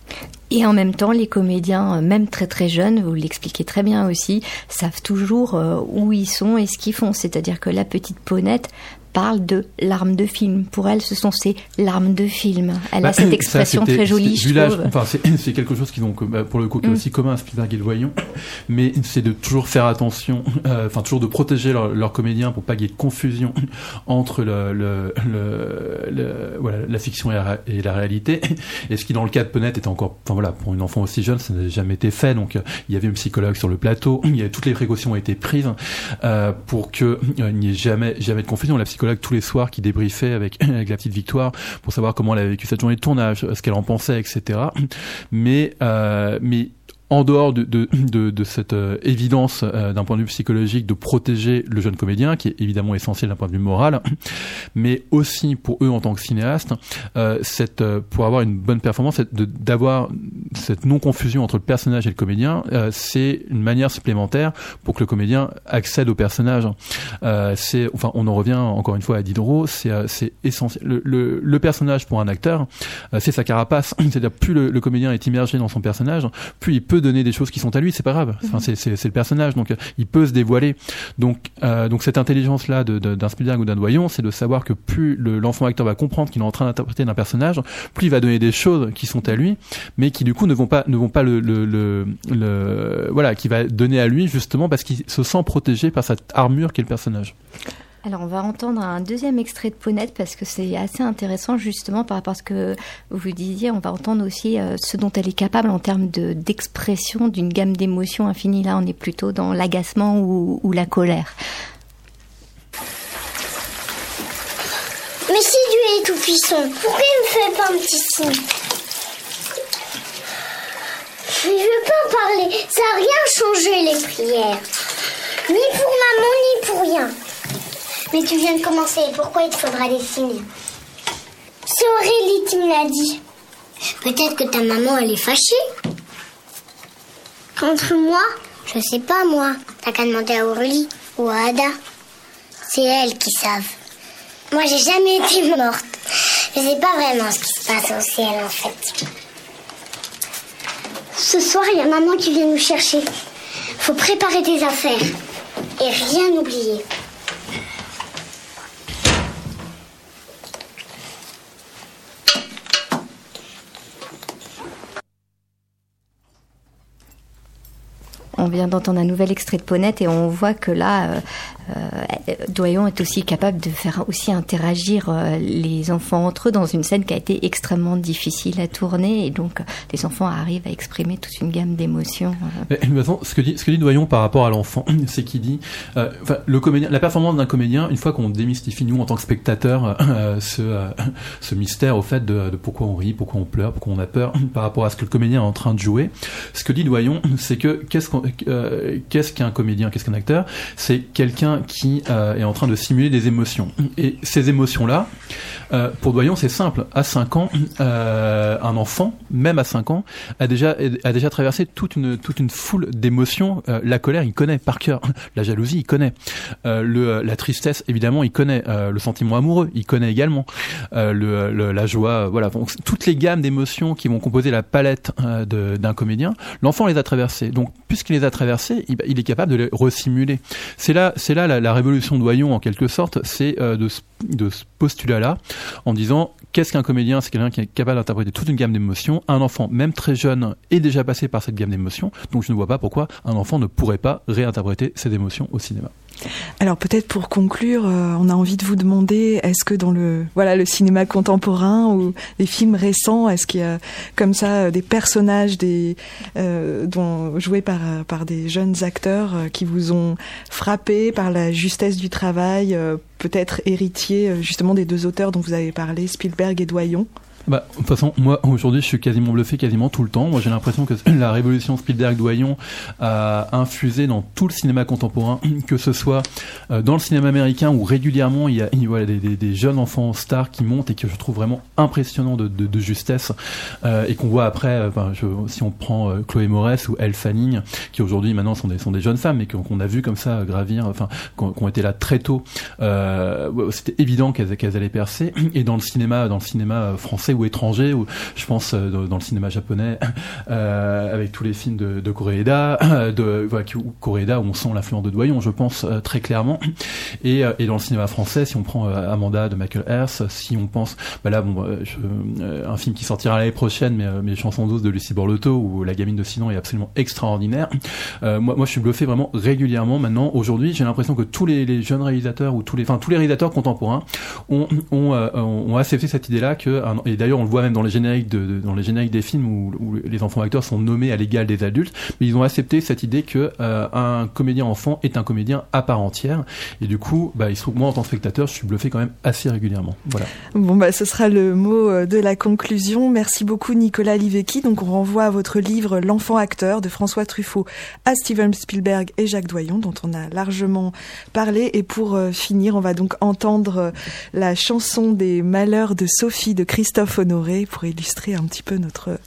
Et en même temps, les comédiens, même très très jeunes, vous l'expliquez très bien aussi, savent toujours où ils sont et ce qu'ils font. C'est-à-dire que la petite Paunette parle de larmes de film. Pour elle, ce sont ses larmes de film. Elle Bah, a cette ça, expression très jolie, je. Enfin, c'est quelque chose qui donc bah, pour le coup qui est Mm. aussi commun à Spielberg et le Voyant, mais c'est de toujours faire attention, euh, enfin toujours de protéger leurs leur comédiens pour pas qu'il y ait de confusion entre le, le, le, le- voilà la fiction et la, ré- et la réalité. Et ce qui dans le cas de Penette était encore, enfin voilà, pour une enfant aussi jeune, ça n'a jamais été fait. Donc euh, il y avait un psychologue sur le plateau, il y avait toutes les précautions ont été prises euh, pour que euh, n'y ait jamais jamais de confusion. La psychologue tous les soirs qui débriefait avec avec la petite Victoire pour savoir comment elle avait vécu cette journée de tournage, ce qu'elle en pensait, etc. Mais euh, mais en dehors de, de, de, de cette euh, évidence euh, d'un point de vue psychologique de protéger le jeune comédien, qui est évidemment essentiel d'un point de vue moral, mais aussi pour eux en tant que cinéastes, euh, cette, euh, pour avoir une bonne performance, d'avoir cette non-confusion entre le personnage et le comédien, euh, c'est une manière supplémentaire pour que le comédien accède au personnage. Euh, c'est, enfin, on en revient encore une fois à Diderot, c'est, essentiel. Le, le, le personnage pour un acteur, c'est sa carapace. C'est-à-dire plus le, le comédien est immergé dans son personnage, plus il peut donner des choses qui sont à lui. C'est pas grave. Enfin, c'est, c'est, c'est le personnage, donc euh, il peut se dévoiler. Donc, euh, donc cette intelligence-là de, de- d'un Spielberg ou d'un Doyon, c'est de savoir que plus le- l'enfant acteur va comprendre qu'il est en train d'interpréter un personnage, plus il va donner des choses qui sont à lui, mais qui du coup ne vont pas ne vont pas le, le, le, le- voilà, qui va donner à lui justement parce qu'il se sent protégé par cette armure qu'est le personnage. Alors on va entendre un deuxième extrait de Ponette parce que c'est assez intéressant justement par rapport à ce que vous disiez. On va entendre aussi euh, ce dont elle est capable en termes de d'expression d'une gamme d'émotions infinies. Là, on est plutôt dans l'agacement ou, la colère. Mais si Dieu est tout puissant, pourquoi il me fait pas un petit signe? Mais je veux pas parler, ça n'a rien changé les prières. Ni pour maman, ni pour rien. Mais tu viens de commencer, pourquoi il te faudra des signes C'est Aurélie qui me l'a dit. Peut-être que ta maman, elle est fâchée Contre moi Je sais pas, moi. T'as qu'à demander à Aurélie ou à Ada. C'est elles qui savent. Moi, j'ai jamais été morte. Je sais pas vraiment ce qui se passe au ciel, en fait. Ce soir, il y a maman qui vient nous chercher. Faut préparer tes affaires. Et rien oublier. On vient d'entendre un nouvel extrait de Ponette et on voit que là, euh, Doyon est aussi capable de faire aussi interagir euh, les enfants entre eux dans une scène qui a été extrêmement difficile à tourner et donc euh, les enfants arrivent à exprimer toute une gamme d'émotions. euh. Ce que dit, ce que dit Doyon par rapport à l'enfant, c'est qu'il dit, euh, enfin, le comédien, la performance d'un comédien, une fois qu'on démystifie nous en tant que spectateur euh, ce, euh, ce mystère au fait de, de pourquoi on rit, pourquoi on pleure, pourquoi on a peur par rapport à ce que le comédien est en train de jouer, ce que dit Doyon, c'est que qu'est-ce qu'on, euh, qu'est-ce qu'un comédien, qu'est-ce qu'un acteur? C'est quelqu'un qui euh, est en train de simuler des émotions. Et ces émotions-là, euh, pour Doyon, c'est simple. À 5 ans, euh, un enfant, même à 5 ans, a déjà a déjà traversé toute une toute une foule d'émotions. La colère, il connaît par cœur. La jalousie, il connaît. Le la tristesse, évidemment, il connaît. Le sentiment amoureux, il connaît également. Le, la joie, voilà. Donc, toutes les gammes d'émotions qui vont composer la palette d'un comédien, l'enfant les a traversées. Donc, puisqu'il les a traversées, il, il est capable de les resimuler. C'est là, c'est là la, révolution de Doyon en quelque sorte, c'est euh, de, de ce postulat-là, en disant qu'est-ce qu'un comédien? C'est quelqu'un qui est capable d'interpréter toute une gamme d'émotions. Un enfant, même très jeune, est déjà passé par cette gamme d'émotions. Donc, je ne vois pas pourquoi un enfant ne pourrait pas réinterpréter ces émotions au cinéma. Alors peut-être pour conclure, euh, on a envie de vous demander, est-ce que dans le voilà le cinéma contemporain ou les films récents, est-ce qu'il y a comme ça euh, des personnages des euh, joués par des jeunes acteurs qui vous ont frappé par la justesse du travail, peut-être héritier euh, justement des deux auteurs dont vous avez parlé, Spielberg et Doyon? Bah, de toute façon, moi aujourd'hui, je suis quasiment bluffé quasiment tout le temps. Moi, j'ai l'impression que la révolution Spielberg-Doyon a infusé dans tout le cinéma contemporain, que ce soit euh, dans le cinéma américain où régulièrement il y a il des, jeunes enfants stars qui montent et que je trouve vraiment impressionnant de, de, justesse euh, et qu'on voit après. euh, je- si on prend Chloé Moretz ou Elle Fanning, qui aujourd'hui maintenant sont des sont des jeunes femmes, mais qu'on a vu comme ça gravir, enfin, qu'on qu'on été là très tôt. C'était évident qu'elles qu'elles allaient percer. Et dans le cinéma, dans le cinéma français ou étranger, ou je pense euh, dans le cinéma japonais, euh, avec tous les films de, de Koreeda, de voilà, Koreeda on sent l'influence de Doyon, je pense euh, très clairement. Et, et dans le cinéma français, si on prend Amanda de Michael Hers, si on pense, bah là, bon, un film qui sortira l'année prochaine, mais mes chansons douces de Lucie Borlotto, où la gamine de Sinon est absolument extraordinaire. Moi, moi, je suis bluffé vraiment régulièrement maintenant. Aujourd'hui, j'ai l'impression que tous les, jeunes réalisateurs ou tous les, enfin tous les réalisateurs contemporains ont ont, accepté cette idée-là que, d'ailleurs on le voit même dans les génériques des films où, les enfants acteurs sont nommés à l'égal des adultes, mais ils ont accepté cette idée que euh, un comédien enfant est un comédien à part entière. Et du coup, bah, il se trouve moi en tant que spectateur, je suis bluffé quand même assez régulièrement. Voilà. Bon, bah, ce sera le mot euh, de la conclusion. Merci beaucoup, Nicolas Livecki. Donc, on renvoie à votre livre L'enfant acteur de François Truffaut à Steven Spielberg et Jacques Doyon, dont on a largement parlé. Et pour euh, finir, on va donc entendre la chanson des malheurs de Sophie de Christophe Honoré pour illustrer un petit peu notre,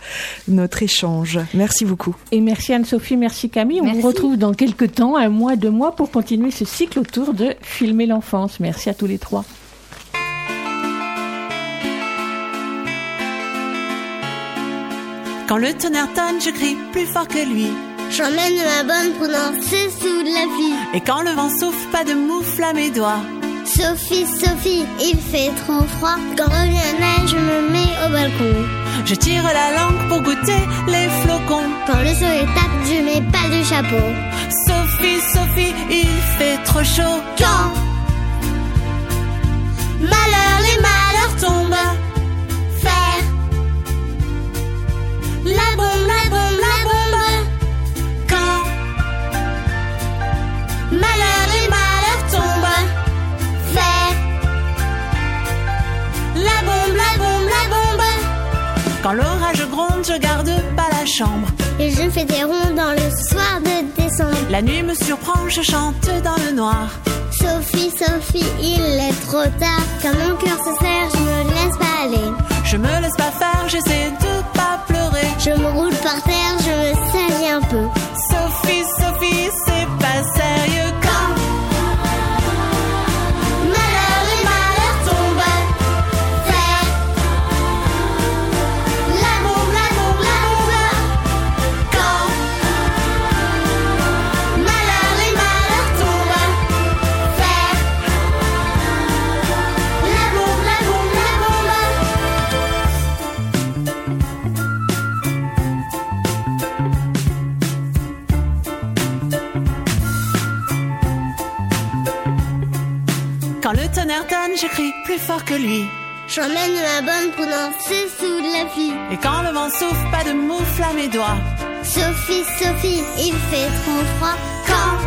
notre échange. Merci beaucoup. Et merci Anne-Sophie, merci Camille. On Merci. vous retrouve dans quelques temps, un mois, deux mois, pour continuer ce cycle autour de filmer l'enfance. Merci à tous les trois. Quand le tonnerre tonne, je crie plus fort que lui. J'emmène ma bonne pour danser sous la pluie. Et quand le vent souffle, pas de moufle à mes doigts. Sophie, Sophie, il fait trop froid. Quand revient neige, je me mets au balcon. Je tire la langue pour goûter les flocons. Quand le soleil tape, je mets pas du chapeau. Sophie, Sophie, il fait trop chaud. Quand malheur, les malheurs tombent, Quand l'orage gronde, je garde pas la chambre. Et je fais des ronds dans le soir de décembre. La nuit me surprend, je chante dans le noir. Sophie, Sophie, il est trop tard. Quand mon cœur se serre, je me laisse pas aller. Je me laisse pas faire, j'essaie de pas pleurer. Je me roule par terre, je me salis un peu. Sophie, Sophie, c'est pas sérieux. Tonne, je crie plus fort que lui. J'emmène ma bonne pour danser sous la pluie. Et quand le vent souffle, pas de moufle à mes doigts. Sophie, Sophie, il fait trop froid. Quand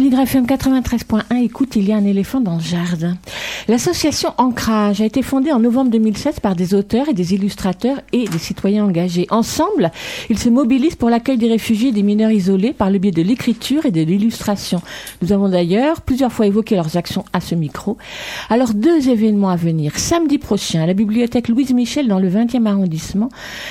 Vivre FM 93.1, écoute, il y a un éléphant dans le jardin. L'association Ancrage a été fondée en novembre 2016 par des auteurs et des illustrateurs et des citoyens engagés. Ensemble, ils se mobilisent pour l'accueil des réfugiés et des mineurs isolés par le biais de l'écriture et de l'illustration. Nous avons d'ailleurs plusieurs fois évoqué leurs actions à ce micro. Alors, deux événements à venir. Samedi prochain, à la bibliothèque Louise Michel dans le 20e arrondissement,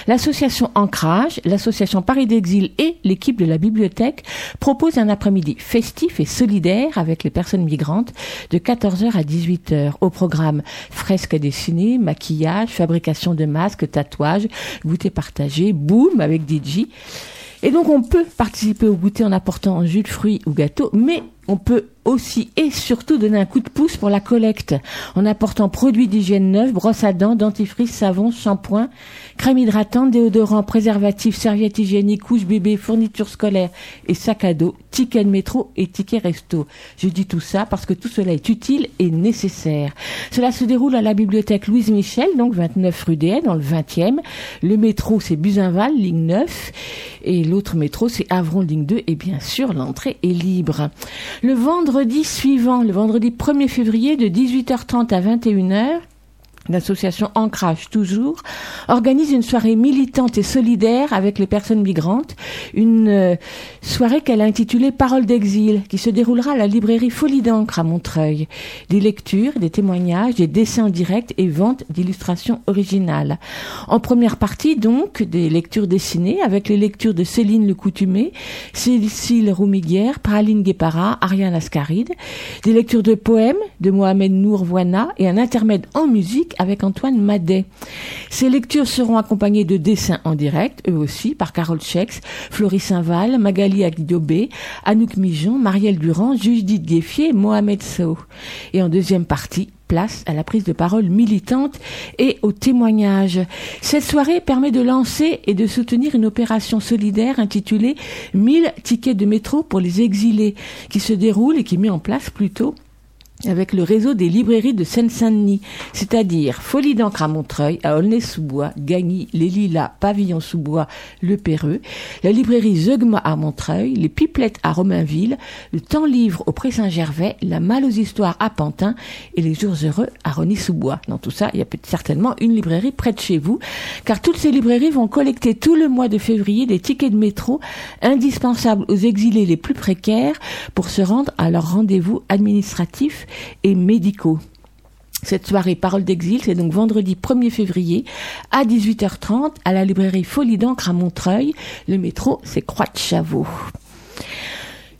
l'association Ancrage, l'association Paris d'Exil et l'équipe de la bibliothèque proposent un après-midi festif et solidaire avec les personnes migrantes de 14h à 18h. Au programme fresques dessinées, maquillage, fabrication de masques, tatouages, goûter partagé, boom avec DJ. Et donc on peut participer au goûter en apportant un jus de fruits ou gâteau, mais on peut aussi et surtout donner un coup de pouce pour la collecte en apportant produits d'hygiène neufs, brosse à dents, dentifrice, savon, shampoing, crème hydratante, déodorant, préservatif, serviettes hygiéniques, couches bébé, fournitures scolaires et sac à dos, tickets de métro et tickets resto. Je dis tout ça parce que tout cela est utile et nécessaire. Cela se déroule à la bibliothèque Louise Michel, donc 29 rue des dans le 20e. Le métro c'est Buzinval, ligne 9 et l'autre métro c'est Avron, ligne 2 et bien sûr l'entrée est libre. Le vendredi suivant, le vendredi 1er février de 18h30 à 21h, l'association Ancrage toujours, organise une soirée militante et solidaire avec les personnes migrantes, une euh, soirée qu'elle a intitulée Parole d'exil, qui se déroulera à la librairie Folie d'encre à Montreuil. Des lectures, des témoignages, des dessins en direct et vente d'illustrations originales. En première partie, donc, des lectures dessinées avec les lectures de Céline Le Coutumé, Cécile Roumiguière, Praline Guépara, Ariane Ascaride, des lectures de poèmes de Mohamed Nour Voina et un intermède en musique avec Antoine Madet. Ces lectures seront accompagnées de dessins en direct, eux aussi, par Carole Chex, Floris Saint-Val, Magali Agdiobé, Anouk Mijon, Marielle Durand, Judith Gueffier Mohamed Sow. Et en deuxième partie, place à la prise de parole militante et au témoignage. Cette soirée permet de lancer et de soutenir une opération solidaire intitulée 1000 tickets de métro pour les exilés qui se déroule et qui met en place plutôt avec le réseau des librairies de Seine-Saint-Denis, c'est-à-dire Folie d'encre à Montreuil, à Aulnay-sous-Bois, Gagny, Les Lilas, Pavillon-sous-Bois, Le Perreux, la librairie Zeugma à Montreuil, les Pipelettes à Romainville, le Temps Livre au Pré-Saint-Gervais, la Malle aux Histoires à Pantin et les Jours Heureux à Rony-sous-Bois. Dans tout ça, il y a certainement une librairie près de chez vous, car toutes ces librairies vont collecter tout le mois de février des tickets de métro indispensables aux exilés les plus précaires pour se rendre à leur rendez-vous administratif et médicaux. Cette soirée Parole d'exil, c'est donc vendredi 1er février à 18h30 à la librairie Folie d'encre à Montreuil. Le métro, c'est Croix de Chavaux.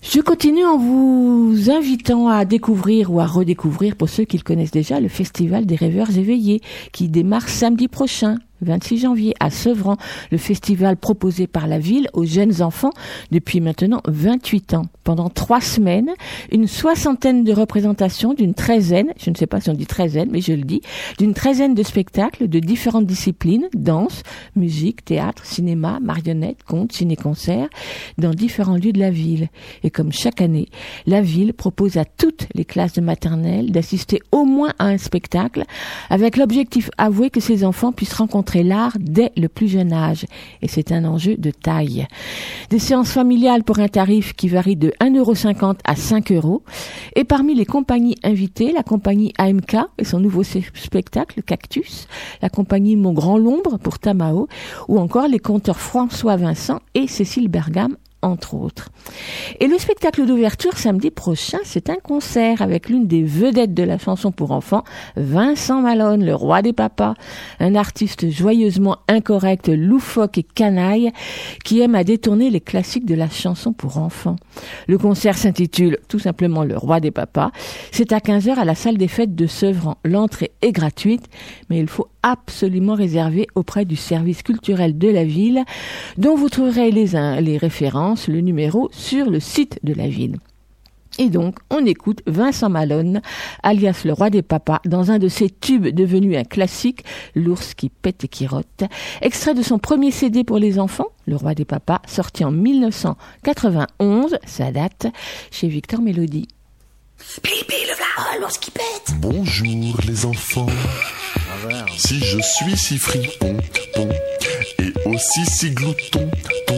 Je continue en vous invitant à découvrir ou à redécouvrir, pour ceux qui le connaissent déjà, le Festival des rêveurs éveillés, qui démarre samedi prochain 26 janvier à Sevran, le festival proposé par la ville aux jeunes enfants depuis maintenant 28 ans. Pendant trois semaines, une soixantaine de représentations d'une treizaine, je ne sais pas si on dit treizaine, mais je le dis, d'une treizaine de spectacles de différentes disciplines, danse, musique, théâtre, cinéma, marionnettes, contes, ciné-concerts, dans différents lieux de la ville. Et comme chaque année, la ville propose à toutes les classes de maternelle d'assister au moins à un spectacle avec l'objectif avoué que ces enfants puissent rencontrer l'art dès le plus jeune âge. Et c'est un enjeu de taille. Des séances familiales pour un tarif qui varie de 1,50€ à 5 euros. Et parmi les compagnies invitées, la compagnie AMK et son nouveau spectacle Cactus, la compagnie Mon Grand Lombre pour Tamao, ou encore les conteurs François Vincent et Cécile Bergam entre autres. Et le spectacle d'ouverture samedi prochain, c'est un concert avec l'une des vedettes de la chanson pour enfants, Vincent Malone, le roi des papas, un artiste joyeusement incorrect, loufoque et canaille, qui aime à détourner les classiques de la chanson pour enfants. Le concert s'intitule tout simplement Le roi des papas. C'est à 15h à la salle des fêtes de Sevran. L'entrée est gratuite, mais il faut absolument réserver auprès du service culturel de la ville, dont vous trouverez les, les références le numéro sur le site de la ville. Et donc, on écoute Vincent Malone, alias le roi des papas, dans un de ses tubes devenus un classique, L'ours qui pète et qui rote, extrait de son premier CD pour les enfants, Le roi des papas, sorti en 1991, sa date, chez Victor Mélodie. le l'ours qui pète Bonjour les enfants. Si je suis si fripon, et aussi si glouton, ton,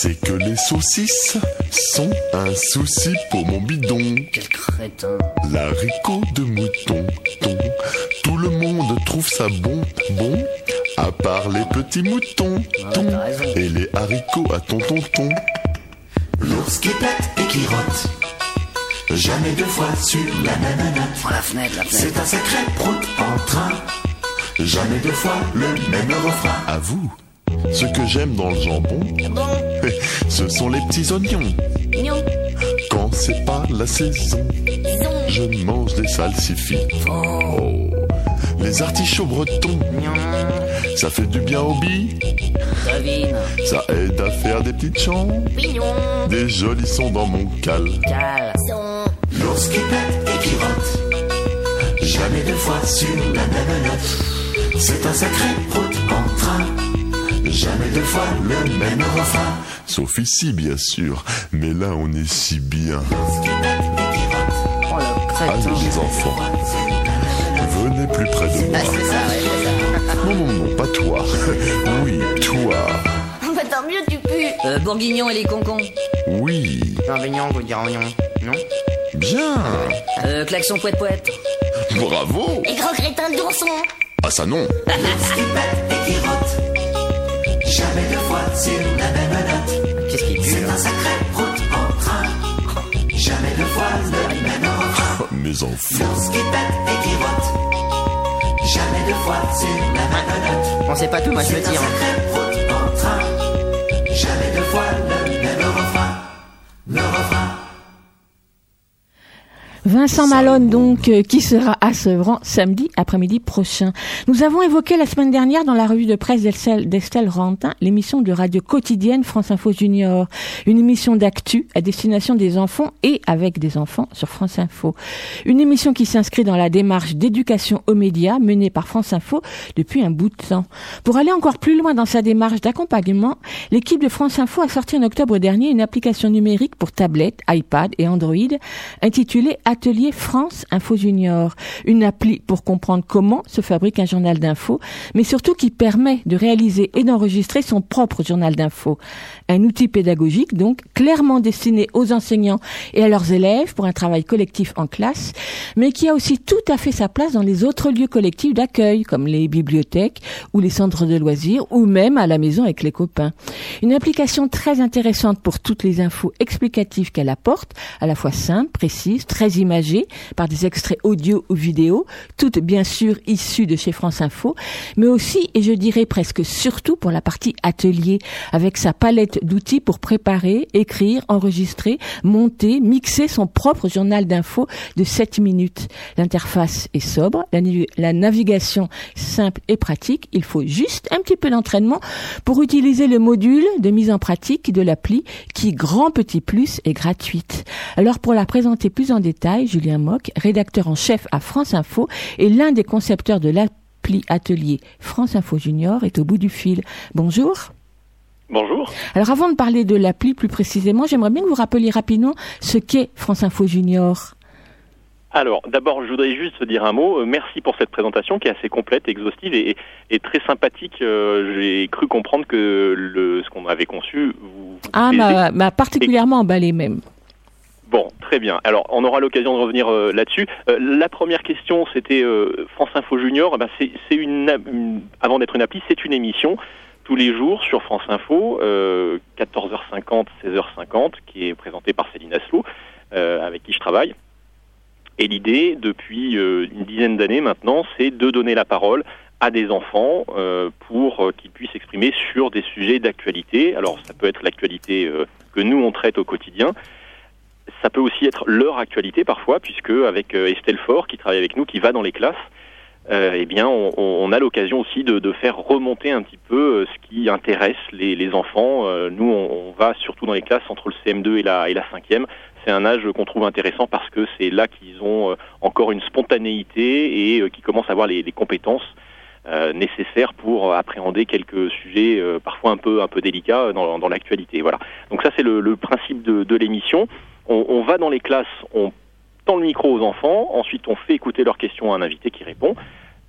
C'est que les saucisses sont un souci pour mon bidon. Quel crétin. L'haricot de mouton, ton. Tout le monde trouve ça bon, bon. À part les petits moutons, ton. Et les haricots à ton tonton. L'ours qui pète et qui rote. Jamais deux fois sur la même note. La fenêtre, la fenêtre. C'est un sacré prout en train. Jamais deux fois le même refrain. À vous. Ce que j'aime dans le jambon, ce sont les petits oignons. Quand c'est pas la saison, je mange des salsifis. Oh. Les artichauts bretons, ça fait du bien au billes. Ça aide à faire des petites chants. Des jolis sons dans mon cal. L'ours qui pète et qui rote. Jamais deux fois sur la même note. C'est un sacré prout. Jamais deux fois le même refrain. Sauf ici, bien sûr. Mais là, on est si bien. Oh, le crétin. Allez, les enfants. Venez plus près de moi. Ah, c'est ça, ouais, c'est ça. Non, non, non, pas toi. Oui, toi. Bah tant mieux, tu pues. Euh, Bourguignon et les concons. Oui. Bienvenue, vous dire oignon. Non Bien. Euh, klaxon poète poète. Bravo. Et gros crétin d'ourson. Ah, ça non. Jamais deux fois sur la même note. Qu'est-ce qui C'est un sacré prout en train. Jamais deux fois le même refrain. Oh, mes enfants. L'ours qui pète et qui rote. Jamais deux fois sur la même note. On sait pas tout, moi je me C'est un tire. sacré prout en train. Jamais deux fois le Vincent Malone, donc, euh, qui sera à Sevran samedi après-midi prochain. Nous avons évoqué la semaine dernière dans la revue de presse d'Estelle Rantin l'émission de radio quotidienne France Info Junior, une émission d'actu à destination des enfants et avec des enfants sur France Info. Une émission qui s'inscrit dans la démarche d'éducation aux médias menée par France Info depuis un bout de temps. Pour aller encore plus loin dans sa démarche d'accompagnement, l'équipe de France Info a sorti en octobre dernier une application numérique pour tablette, iPad et Android intitulée Atelier France Info Junior, une appli pour comprendre comment se fabrique un journal d'info, mais surtout qui permet de réaliser et d'enregistrer son propre journal d'info. Un outil pédagogique donc clairement destiné aux enseignants et à leurs élèves pour un travail collectif en classe, mais qui a aussi tout à fait sa place dans les autres lieux collectifs d'accueil comme les bibliothèques ou les centres de loisirs ou même à la maison avec les copains. Une application très intéressante pour toutes les infos explicatives qu'elle apporte, à la fois simple, précise, très imagée par des extraits audio ou vidéo, toutes bien sûr issues de chez France Info, mais aussi et je dirais presque surtout pour la partie atelier avec sa palette d'outils pour préparer, écrire, enregistrer, monter, mixer son propre journal d'infos de 7 minutes. L'interface est sobre, la, navi- la navigation simple et pratique, il faut juste un petit peu d'entraînement pour utiliser le module de mise en pratique de l'appli qui, grand petit plus, est gratuite. Alors pour la présenter plus en détail, Julien Mock, rédacteur en chef à France Info et l'un des concepteurs de l'appli atelier France Info Junior est au bout du fil. Bonjour. Bonjour. Alors avant de parler de l'appli plus précisément, j'aimerais bien que vous rappeliez rapidement ce qu'est France Info Junior. Alors, d'abord, je voudrais juste dire un mot. Euh, Merci pour cette présentation qui est assez complète, exhaustive et, et très sympathique. Euh, J'ai cru comprendre que le, ce qu'on avait conçu vous, vous Ah, m'a particulièrement emballé même. Bon, très bien. Alors, on aura l'occasion de revenir euh, là-dessus. Euh, la première question, c'était France Info Junior. Eh ben, c'est une, une- avant d'être une appli, c'est une émission tous les jours sur France Info, euh, 14h50, 16h50, qui est présentée par Céline Aslo, euh, avec qui je travaille. Et l'idée, depuis euh, une dizaine d'années maintenant, c'est de donner la parole à des enfants euh, pour euh, qu'ils puissent s'exprimer sur des sujets d'actualité. Alors, ça peut être l'actualité euh, que nous on traite au quotidien. Ça peut aussi être leur actualité parfois, puisque avec euh, Estelle Faure, qui travaille avec nous, qui va dans les classes, euh, eh bien, on, on a l'occasion aussi de, de faire remonter un petit peu euh, ce qui intéresse les, les enfants. Euh, nous, on, on va surtout dans les classes entre le CM2 et la, et la 5e. C'est un âge qu'on trouve intéressant parce que c'est là qu'ils ont euh, encore une spontanéité et qu'ils commencent à avoir les, les compétences euh, nécessaires pour appréhender quelques sujets euh, parfois un peu un peu délicats dans, dans l'actualité. Voilà. Donc ça c'est le, le principe de, de l'émission. On, on va dans les classes, on tend le micro aux enfants, ensuite on fait écouter leurs questions à un invité qui répond.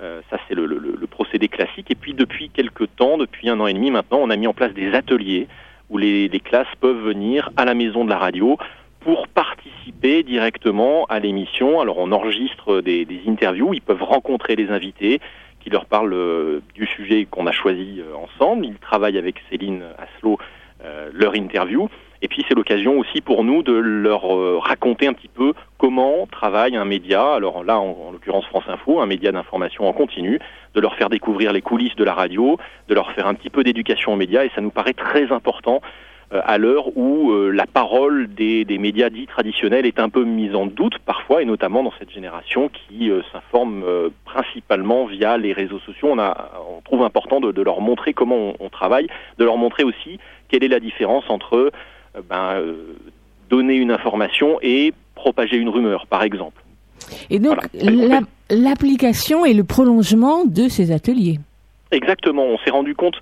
Euh, ça c'est le, procédé classique. Et puis depuis quelques temps, depuis un an et demi maintenant, on a mis en place des ateliers où les, classes peuvent venir à la maison de la radio pour participer directement à l'émission. Alors on enregistre des, interviews, ils peuvent rencontrer les invités qui leur parlent euh, du sujet qu'on a choisi euh, ensemble. Ils travaillent avec Céline Aslo leur interview. Et puis c'est l'occasion aussi pour nous de leur euh, raconter un petit peu comment travaille un média, alors là en, en l'occurrence France Info, un média d'information en continu, de leur faire découvrir les coulisses de la radio, de leur faire un petit peu d'éducation aux médias, et ça nous paraît très important euh, à l'heure où euh, la parole des, des, médias dits traditionnels est un peu mise en doute parfois, et notamment dans cette génération qui euh, s'informe principalement via les réseaux sociaux. On, a, on trouve important de, de leur montrer comment on, on, travaille, de leur montrer aussi quelle est la différence entre ben, donner une information et propager une rumeur, par exemple. Et donc, voilà. l'application est le prolongement de ces ateliers. Exactement. On s'est rendu compte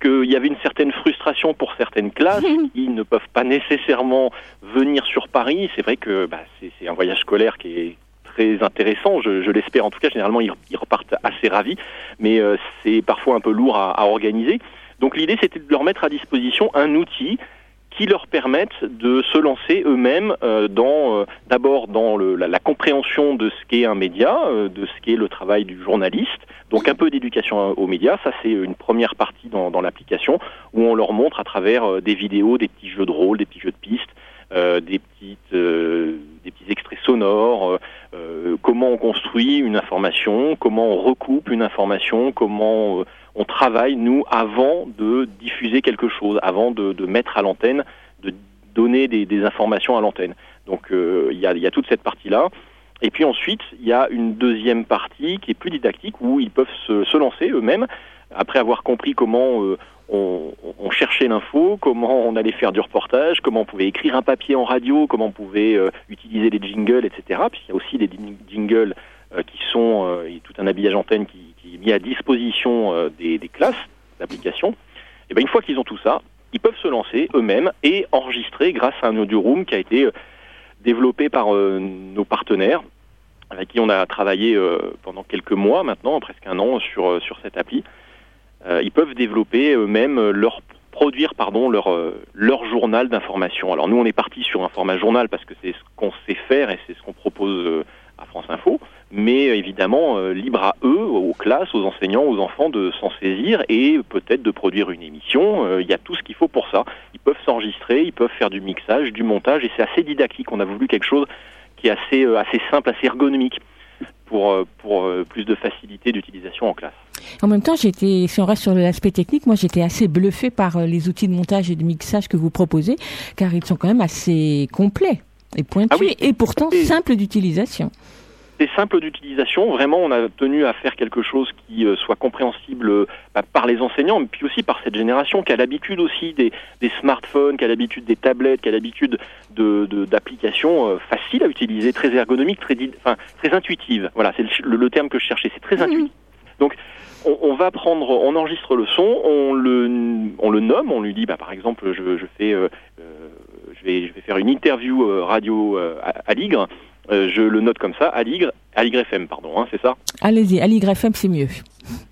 qu'il y avait une certaine frustration pour certaines classes qui ne peuvent pas nécessairement venir sur Paris. C'est vrai que bah, c'est un voyage scolaire qui est très intéressant, je, je l'espère en tout cas, généralement ils, ils repartent assez ravis, mais euh, c'est parfois un peu lourd à, à organiser. Donc l'idée c'était de leur mettre à disposition un outil qui leur permettent de se lancer eux-mêmes euh, dans euh, d'abord dans la, compréhension de ce qu'est un média, euh, de ce qu'est le travail du journaliste, donc un peu d'éducation aux médias. Ça c'est une première partie dans, l'application où on leur montre à travers des vidéos, des petits jeux de rôle, des petits jeux de petites des petits extraits sonores, comment on construit une information, comment on recoupe une information, comment on travaille, nous, avant de diffuser quelque chose, avant de, mettre à l'antenne, de donner des, informations à l'antenne. Donc il euh, y, a, y, a, toute cette partie-là. Et puis ensuite, il y a une deuxième partie qui est plus didactique, où ils peuvent se, lancer eux-mêmes, après avoir compris comment euh, on, cherchait l'info, comment on allait faire du reportage, comment on pouvait écrire un papier en radio, comment on pouvait euh, utiliser les jingles, etc. Puis il y a aussi des jingles qui sont, et tout un habillage antenne qui, mis à disposition euh, des, classes d'application, et bien une fois qu'ils ont tout ça, ils peuvent se lancer eux-mêmes et enregistrer grâce à un audio room qui a été euh, développé par euh, nos partenaires avec qui on a travaillé pendant quelques mois maintenant, presque un an sur sur cette appli. ils peuvent développer eux-mêmes leur produire pardon leur leur journal d'information. Alors nous on est parti sur un format journal parce que c'est ce qu'on sait faire et c'est ce qu'on propose à France Info mais évidemment euh, libre à eux, aux classes, aux enseignants, aux enfants de s'en saisir et peut-être de produire une émission. Euh, il y a tout ce qu'il faut pour ça. Ils peuvent s'enregistrer, ils peuvent faire du mixage, du montage et c'est assez didactique. On a voulu quelque chose qui est assez, euh, assez simple, assez ergonomique pour, pour plus de facilité d'utilisation en classe. En même temps, j'étais, si on reste sur l'aspect technique, moi j'étais assez bluffé par les outils de montage et de mixage que vous proposez, car ils sont quand même assez complets et pointus ah oui. et pourtant simples d'utilisation c'est simple d'utilisation. Vraiment, on a tenu à faire quelque chose qui euh, soit compréhensible euh, bah, par les enseignants, mais puis aussi par cette génération qui a l'habitude aussi des, des, smartphones, qui a l'habitude des tablettes, qui a l'habitude d'applications de, euh, faciles à utiliser, très ergonomiques, très, enfin, très intuitives. Voilà, c'est le, le, terme que je cherchais. C'est très mmh. intuitif. Donc, on, on, va prendre, on enregistre le son, on le, on le nomme, on lui dit, bah, par exemple, je, je fais, euh, je vais, je vais faire une interview radio à, à Ligre. Euh, je le note comme ça, Aligre, Aligre FM, pardon, hein, c'est ça Allez-y, Aligre FM, c'est mieux.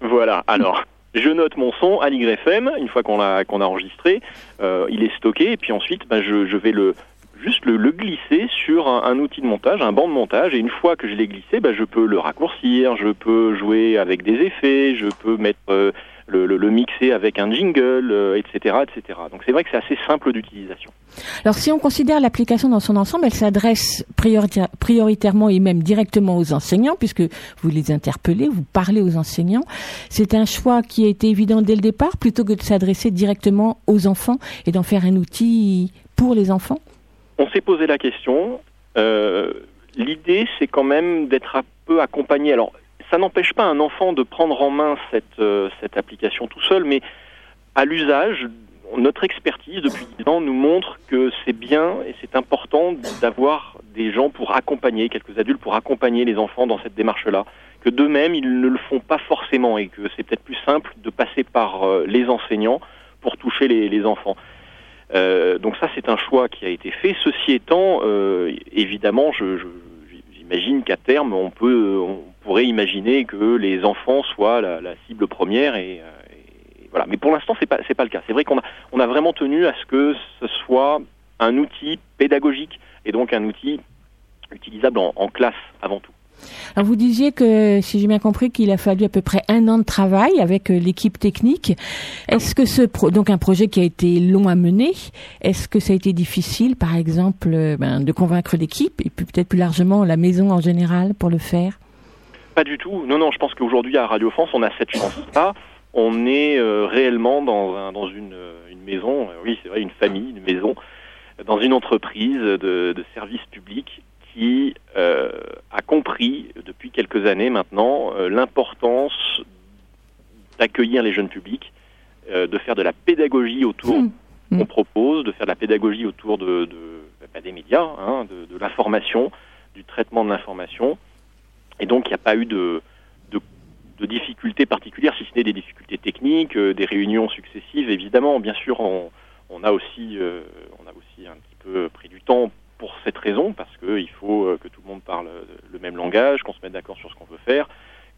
Voilà, alors, je note mon son, Aligre FM, une fois qu'on l'a qu'on a enregistré, euh, il est stocké, et puis ensuite, bah, je, je vais le juste le, le glisser sur un, un, outil de montage, un banc de montage, et une fois que je l'ai glissé, bah, je peux le raccourcir, je peux jouer avec des effets, je peux mettre... Euh, le, le, le, mixer avec un jingle, euh, etc., etc. Donc c'est vrai que c'est assez simple d'utilisation. Alors si on considère l'application dans son ensemble, elle s'adresse priorita prioritairement et même directement aux enseignants, puisque vous les interpellez, vous parlez aux enseignants. C'est un choix qui a été évident dès le départ, plutôt que de s'adresser directement aux enfants et d'en faire un outil pour les enfants? On s'est posé la question. Euh, L'idée, c'est quand même d'être un peu accompagné. Alors, ça n'empêche pas un enfant de prendre en main cette, euh, application tout seul, mais à l'usage, notre expertise depuis 10 ans nous montre que c'est bien et c'est important d'avoir des gens pour accompagner, quelques adultes pour accompagner les enfants dans cette démarche-là, que d'eux-mêmes ils ne le font pas forcément et que c'est peut-être plus simple de passer par euh, les enseignants pour toucher les, enfants. Euh, donc ça c'est un choix qui a été fait. Ceci étant, évidemment, je, j'imagine qu'à terme, on peut, pourrait imaginer que les enfants soient la, cible première et, voilà. Mais pour l'instant, c'est pas c'est pas le cas. C'est vrai qu'on a vraiment tenu à ce que ce soit un outil pédagogique et donc un outil utilisable en, classe avant tout. Alors vous disiez que, si j'ai bien compris, qu'il a fallu à peu près un an de travail avec euh, l'équipe technique. Est-ce que ce pro donc un projet qui a été long à mener, est-ce que ça a été difficile, par exemple, euh, ben, de convaincre l'équipe et peut-être plus largement la maison en général pour le faire? Pas du tout. Non, non. Je pense qu'aujourd'hui à Radio France, on a cette chance-là. On est euh, réellement dans, un, dans une, euh, une maison. euh, Oui, c'est vrai, une famille, une maison, dans une entreprise de, de services publics qui euh, a compris depuis quelques années maintenant euh, l'importance d'accueillir les jeunes publics, de faire de la pédagogie autour qu'on propose, de faire de la pédagogie autour de, de bah, des médias, hein, de, de l'information, du traitement de l'information. Et donc il n'y a pas eu de, de, de difficultés particulières, si ce n'est des difficultés techniques, euh, des réunions successives. Évidemment, bien sûr, on, on a aussi, euh, on a aussi un petit peu pris du temps pour cette raison, parce qu'il faut euh, que tout le monde parle le même langage, qu'on se mette d'accord sur ce qu'on veut faire,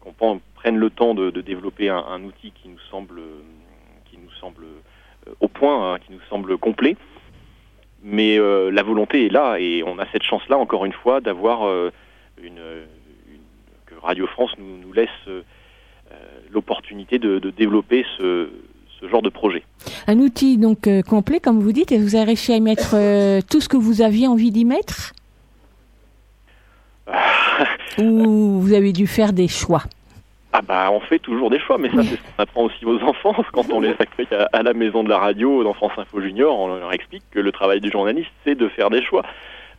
qu'on prenne le temps de, de développer un, un outil qui nous semble, qui nous semble euh, au point, hein, qui nous semble complet. Mais euh, la volonté est là et on a cette chance-là, encore une fois, d'avoir euh, une, Radio France nous, nous laisse euh, euh, l'opportunité de, de développer ce, ce genre de projet. Un outil donc euh, complet, comme vous dites, et vous avez réussi à y mettre tout ce que vous aviez envie d'y mettre Ou vous avez dû faire des choix Ah bah on fait toujours des choix, mais ça c'est ce qu'on apprend aussi aux enfants quand on les accueille à, à la maison de la radio dans France Info Junior, on leur explique que le travail du journaliste c'est de faire des choix.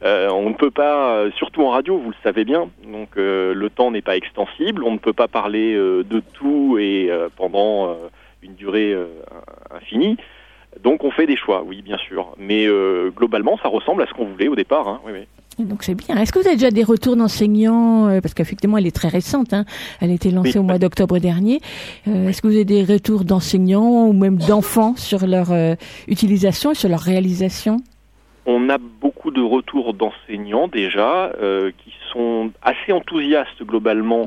Euh, on ne peut pas, euh, surtout en radio, vous le savez bien, donc euh, le temps n'est pas extensible, on ne peut pas parler euh, de tout et euh, pendant euh, une durée euh, infinie. Donc on fait des choix, oui bien sûr, mais euh, globalement ça ressemble à ce qu'on voulait au départ. Hein, oui, oui. Donc c'est bien. Est-ce que vous avez déjà des retours d'enseignants Parce qu'effectivement, elle est très récente. Hein. Elle a été lancée au mois d'octobre dernier. Euh, Est-ce que vous avez des retours d'enseignants ou même d'enfants sur leur euh, utilisation et sur leur réalisation? On a beaucoup de retours d'enseignants déjà euh, qui sont assez enthousiastes globalement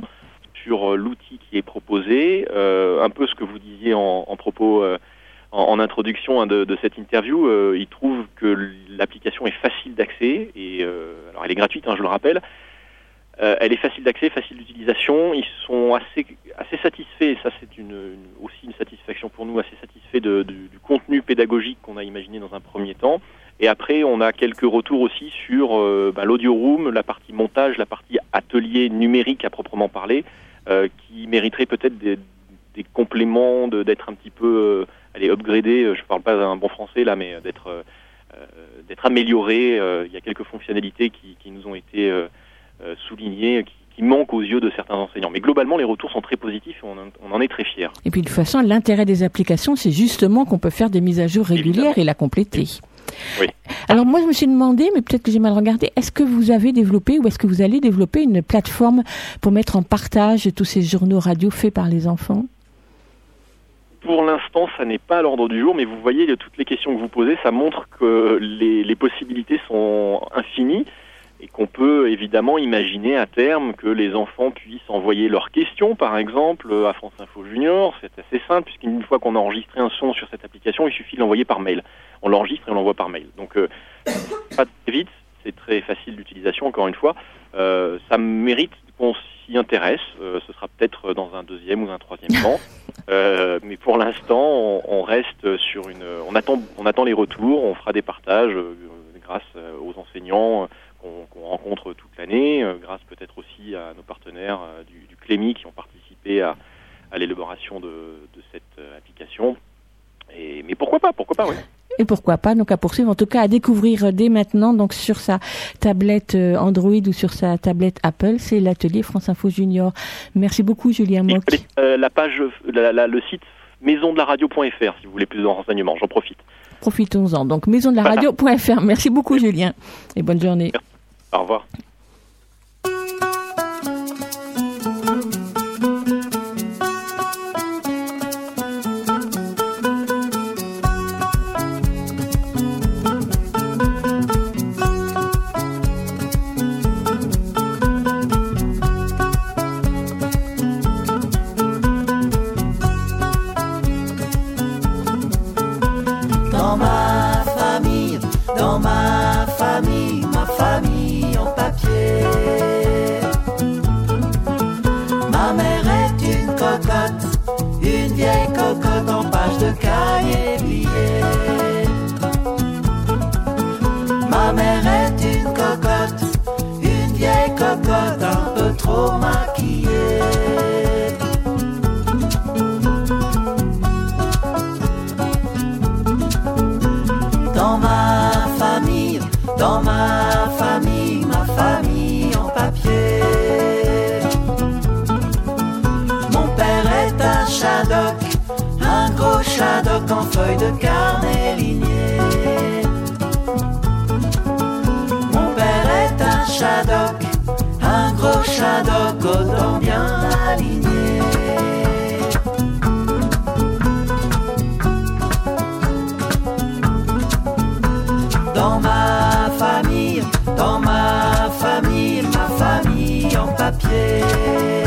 sur euh, l'outil qui est proposé. Euh, un peu ce que vous disiez en, propos, en, introduction hein, de, cette interview. Ils trouvent que l'application est facile d'accès et alors elle est gratuite, hein, je le rappelle. Elle est facile d'accès, facile d'utilisation. Ils sont assez satisfaits. Ça, c'est aussi une satisfaction pour nous, assez satisfaits du contenu pédagogique qu'on a imaginé dans un premier temps. Et après, on a quelques retours aussi sur euh, bah, l'audio room, la partie montage, la partie atelier numérique à proprement parler, euh, qui mériterait peut-être des, des compléments, de- d'être un petit peu, euh, allez, upgradé. euh, Je parle pas d'un bon français là, mais d'être d'être amélioré. Euh, Il y a quelques fonctionnalités qui, qui nous ont été soulignées, qui, qui manquent aux yeux de certains enseignants. Mais globalement, les retours sont très positifs et on on en est très fiers. Et puis de toute façon, l'intérêt des applications, c'est justement qu'on peut faire des mises à jour régulières et la compléter. Oui. Alors moi, je me suis demandé, mais peut-être que j'ai mal regardé, est-ce que vous avez développé ou est-ce que vous allez développer une plateforme pour mettre en partage tous ces journaux radio faits par les enfants? Pour l'instant, ça n'est pas à l'ordre du jour, mais vous voyez, toutes les questions que vous posez, ça montre que les, les possibilités sont infinies et qu'on peut évidemment imaginer à terme que les enfants puissent envoyer leurs questions, par exemple, à France Info Junior. C'est assez simple, puisqu'une fois qu'on a enregistré un son sur cette application, il suffit de l'envoyer par mail. On l'enregistre et on l'envoie par mail. Donc, euh, pas très vite, c'est très facile d'utilisation, encore une fois. Euh, ça mérite qu'on s'y intéresse. Euh, ce sera peut-être dans un deuxième ou un troisième temps. Euh, mais pour l'instant, on, on reste sur une. On attend, on attend les retours. On fera des partages grâce aux enseignants qu'on rencontre toute l'année, euh, grâce peut-être aussi à nos partenaires euh, du, du CLEMI qui ont participé à, à l'élaboration de, de cette euh, application. Et, mais pourquoi pas Pourquoi pas Oui. Et pourquoi pas donc à poursuivre, en tout cas à découvrir dès maintenant donc sur sa tablette Android ou sur sa tablette Apple, c'est l'atelier France Info Junior. Merci beaucoup Julien Mock. Euh, la page, la- la- le site maisondelaradio.fr si vous voulez plus de renseignements. J'en profite. Profitons-en. Donc maison de la radio.fr. Merci beaucoup Julien et bonne journée. Au revoir. En feuille de carnet ligné. Mon père est un shadok, un gros shadok aux dents bien alignées. Dans ma famille, dans ma famille, ma famille en papier.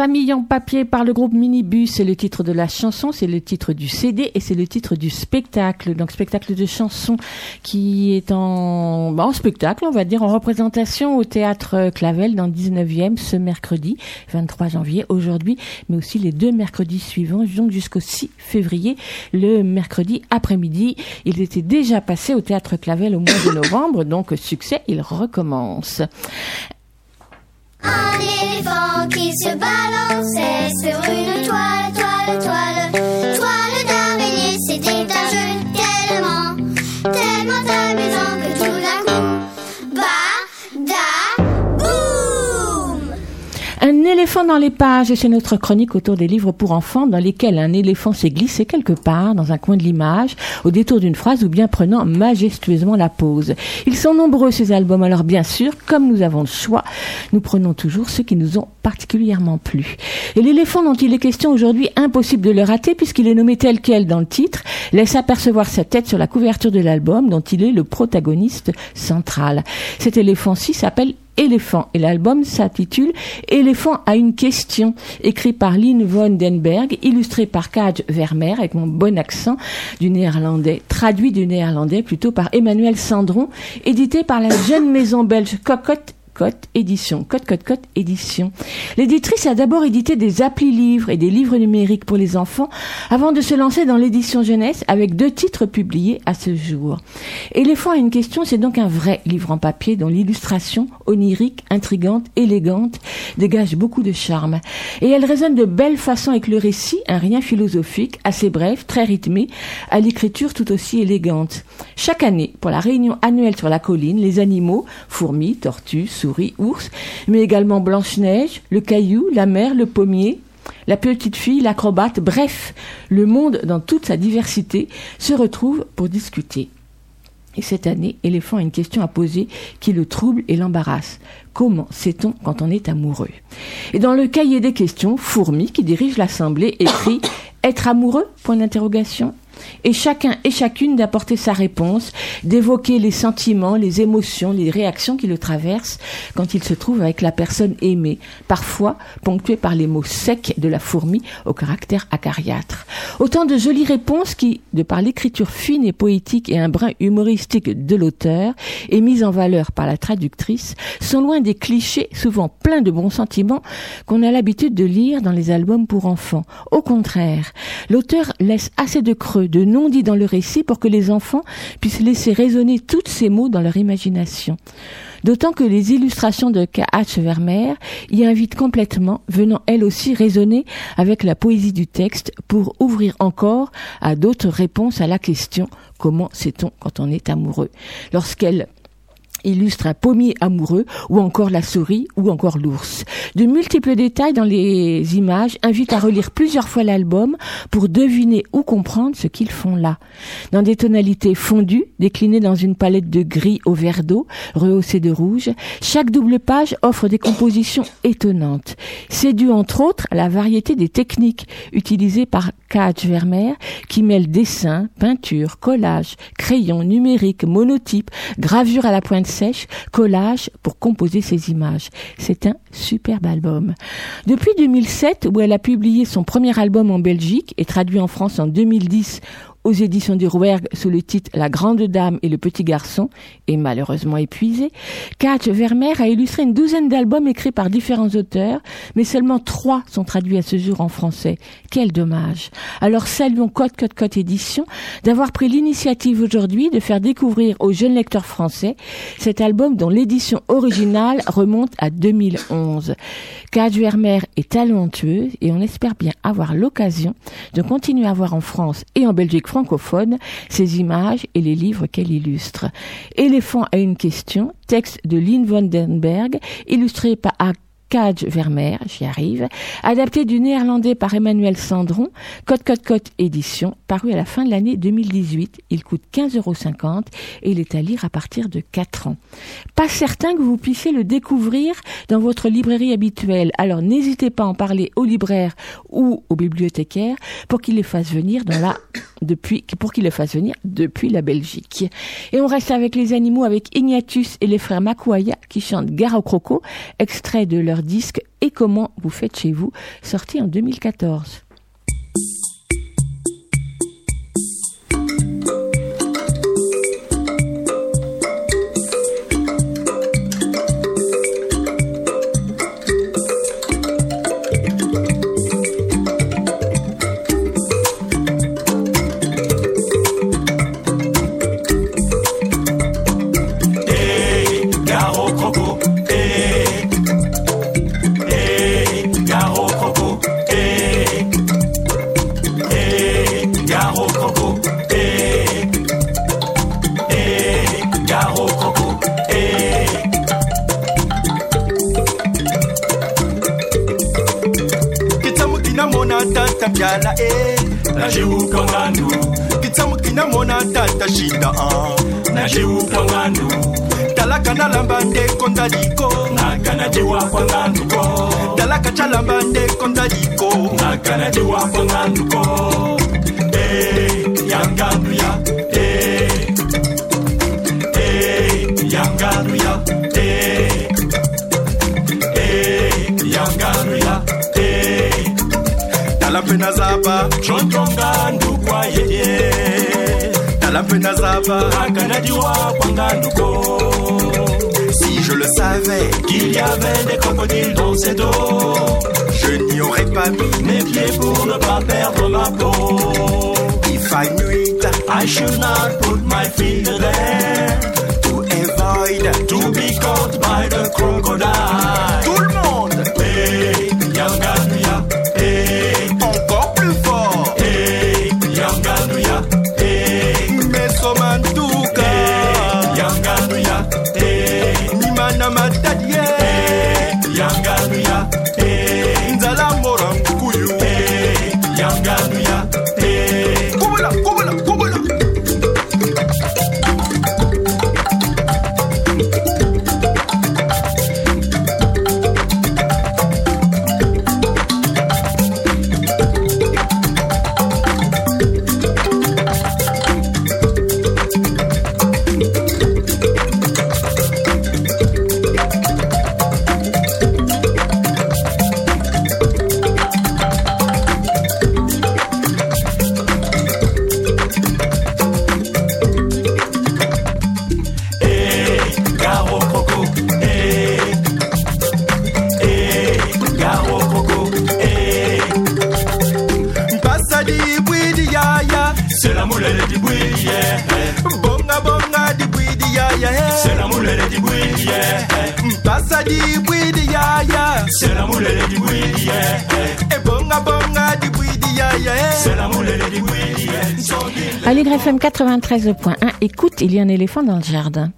Famille en papier par le groupe Minibus, c'est le titre de la chanson, c'est le titre du CD et c'est le titre du spectacle. Donc spectacle de chansons qui est en, bah, en spectacle, on va dire, en représentation au théâtre Clavel dans le 19e ce mercredi 23 janvier aujourd'hui, mais aussi les deux mercredis suivants, donc jusqu'au 6 février, le mercredi après-midi. Il était déjà passé au théâtre Clavel au mois de novembre, donc succès, il recommence. Un éléphant qui se balançait sur une toile, éléphant dans les pages, et c'est notre chronique autour des livres pour enfants dans lesquels un éléphant s'est glissé quelque part dans un coin de l'image, au détour d'une phrase ou bien prenant majestueusement la pause. Ils sont nombreux ces albums, alors bien sûr, comme nous avons le choix, nous prenons toujours ceux qui nous ont particulièrement plu. Et l'éléphant dont il est question aujourd'hui, impossible de le rater puisqu'il est nommé tel quel dans le titre, laisse apercevoir sa tête sur la couverture de l'album dont il est le protagoniste central. Cet éléphant-ci s'appelle Éléphant et l'album s'intitule Éléphant a une question, écrit par Lynn von Denberg, illustré par Kaj Vermeer avec mon bon accent du néerlandais, traduit du néerlandais plutôt par Emmanuel Sandron, édité par la jeune maison belge Cocotte Cote Édition. Cote Cote Cote Édition. L'éditrice a d'abord édité des applis livres et des livres numériques pour les enfants avant de se lancer dans l'édition jeunesse avec deux titres publiés à ce jour. Éléphant à une question, c'est donc un vrai livre en papier dont l'illustration onirique, intrigante, élégante dégage beaucoup de charme. Et elle résonne de belle façon avec le récit, un rien philosophique, assez bref, très rythmé, à l'écriture tout aussi élégante. Chaque année, pour la réunion annuelle sur la colline, les animaux, fourmis, tortues, souris, ours, mais également Blanche-Neige, le caillou, la mer, le pommier, la petite fille, l'acrobate, bref, le monde dans toute sa diversité se retrouve pour discuter. Et cette année, Éléphant a une question à poser qui le trouble et l'embarrasse. Comment sait-on quand on est amoureux? Et dans le cahier des questions, Fourmi, qui dirige l'assemblée, écrit Être amoureux? Point d'interrogation et chacun et chacune d'apporter sa réponse, d'évoquer les sentiments, les émotions, les réactions qui le traversent quand il se trouve avec la personne aimée, parfois ponctuées par les mots secs de la fourmi au caractère acariâtre. Autant de jolies réponses qui, de par l'écriture fine et poétique et un brin humoristique de l'auteur, et mise en valeur par la traductrice, sont loin des clichés souvent pleins de bons sentiments qu'on a l'habitude de lire dans les albums pour enfants. Au contraire, l'auteur laisse assez de creux de non-dits dans le récit pour que les enfants puissent laisser résonner tous ces mots dans leur imagination. D'autant que les illustrations de K.H. Vermeer y invitent complètement, venant elles aussi résonner avec la poésie du texte pour ouvrir encore à d'autres réponses à la question comment sait-on quand on est amoureux? Lorsqu'elle illustre un pommier amoureux ou encore la souris ou encore l'ours. De multiples détails dans les images invitent à relire plusieurs fois l'album pour deviner ou comprendre ce qu'ils font là. Dans des tonalités fondues, déclinées dans une palette de gris au vert d'eau, rehaussée de rouge, chaque double page offre des compositions étonnantes. C'est dû entre autres à la variété des techniques utilisées par K.H. Vermeer qui mêle dessin, peinture, collage, crayon, numérique, monotype, gravure à la pointe sèche, collage pour composer ces images. C'est un superbe album. Depuis 2007, où elle a publié son premier album en Belgique et traduit en France en 2010 aux éditions du Rouergue sous le titre La Grande Dame et le Petit Garçon, et malheureusement épuisé, Katch Vermeer a illustré une douzaine d'albums écrits par différents auteurs, mais seulement trois sont traduits à ce jour en français. Quel dommage. Alors saluons Cote Cote Cote Édition d'avoir pris l'initiative aujourd'hui de faire découvrir aux jeunes lecteurs français cet album dont l'édition originale remonte à 2011. Katch Vermeer est talentueuse et on espère bien avoir l'occasion de continuer à voir en France et en Belgique francophone ses images et les livres qu'elle illustre. Éléphant a une question, texte de Lynn Vandenberg, illustré par Cage Vermeer, j'y arrive, adapté du néerlandais par Emmanuel Sandron, Code Code Code édition, paru à la fin de l'année 2018. Il coûte 15,50 euros et il est à lire à partir de 4 ans. Pas certain que vous puissiez le découvrir dans votre librairie habituelle, alors n'hésitez pas à en parler au libraire ou au bibliothécaire pour qu'il les fasse venir dans la, pour qu'il les fasse venir depuis la Belgique. Et on reste avec les animaux avec Ignatius et les frères Makuaya qui chantent Gare au Croco, extrait de leur disque Et comment vous faites chez vous, sorti en 2014. Najiuka ngandu kitsamu kinamona tata shida ah. a najiuka ngandu talaka nalamba ndeko ndaliko ngaka najiwapa nganduko talaka calamba ndeko ndaliko ngaka najiwapa nganduko e eh, yangandu ya eh. eh, yangandu zaba ndukwa yeye. Zaba akanadiwa si je le savais. Qu'il y avait des crocodiles dans cette eau. Je n'y aurais pas mis mes pieds pour ne pas perdre ma peau. If I knew it, I should not put my feet there. To avoid. To be caught by the crocodile. Yeah. Passa di bwidi yaya, c'est la moulette di bwidi yeah. Et bonga bonga di bwidi yaya, c'est la moulette di bwidi yeah. Allegre FM 93.1, écoute, il y a un éléphant dans le jardin.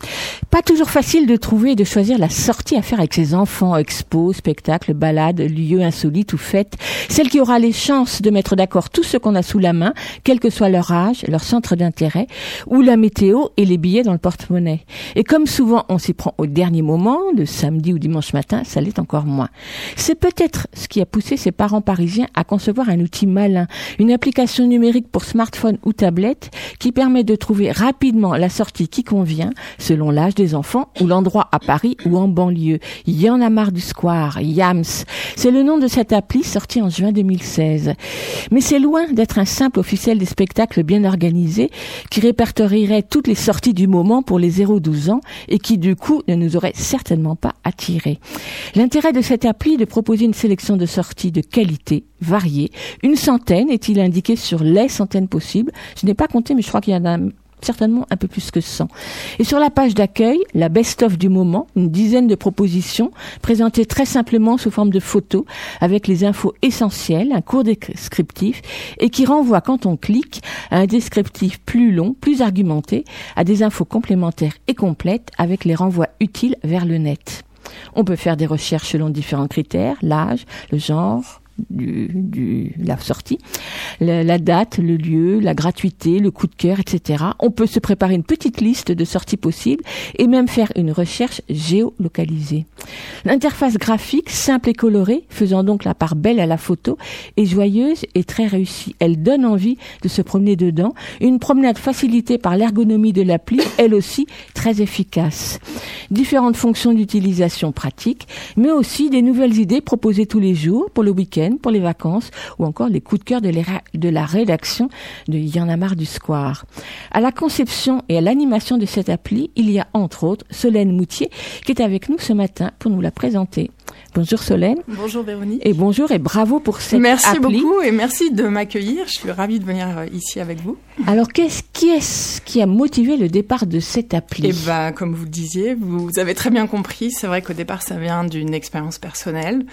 Pas toujours facile de trouver et de choisir la sortie à faire avec ses enfants, expos, spectacles, balades, lieux insolites ou fêtes. Celle qui aura les chances de mettre d'accord tout ce qu'on a sous la main, quel que soit leur âge, leur centre d'intérêt, ou la météo et les billets dans le porte-monnaie. Et comme souvent on s'y prend au dernier moment, le samedi ou dimanche matin, ça l'est encore moins. C'est peut-être ce qui a poussé ces parents parisiens à concevoir un outil malin, une application numérique pour smartphone ou tablette qui permet de trouver rapidement la sortie qui convient selon l'âge enfants ou l'endroit à Paris ou en banlieue. Y a marre du square, Yams. C'est le nom de cette appli sortie en juin 2016. Mais c'est loin d'être un simple officiel des spectacles bien organisé qui répertorierait toutes les sorties du moment pour les 0-12 ans et qui du coup ne nous aurait certainement pas attirés. L'intérêt de cette appli est de proposer une sélection de sorties de qualité variée. Une centaine est-il indiqué sur les centaines possibles. Je n'ai pas compté mais je crois qu'il y en a certainement un peu plus que 100. Et sur la page d'accueil, la best-of du moment, une dizaine de propositions présentées très simplement sous forme de photos avec les infos essentielles, un court descriptif et qui renvoie quand on clique à un descriptif plus long, plus argumenté, à des infos complémentaires et complètes avec les renvois utiles vers le net. On peut faire des recherches selon différents critères, l'âge, le genre, du, la sortie, la, la, date, le lieu, la gratuité, le coup de cœur, etc. On peut se préparer une petite liste de sorties possibles et même faire une recherche géolocalisée. L'interface graphique, simple et colorée, faisant donc la part belle à la photo, est joyeuse et très réussie. Elle donne envie de se promener dedans. Une promenade facilitée par l'ergonomie de l'appli, elle aussi très efficace. Différentes fonctions d'utilisation pratiques, mais aussi des nouvelles idées proposées tous les jours pour le week-end pour les vacances ou encore les coups de cœur de, de la rédaction de Y en a marre du Square. À la conception et à l'animation de cette appli, il y a entre autres Solène Moutier qui est avec nous ce matin pour nous la présenter. Bonjour Solène. Bonjour Véronique. Et bonjour et bravo pour cette merci appli. Merci beaucoup et merci de m'accueillir. Je suis ravie de venir ici avec vous. Alors qu'est-ce qui est-ce qui a motivé le départ de cette appli? Eh ben, comme vous le disiez, vous avez très bien compris. C'est vrai qu'au départ, ça vient d'une expérience personnelle.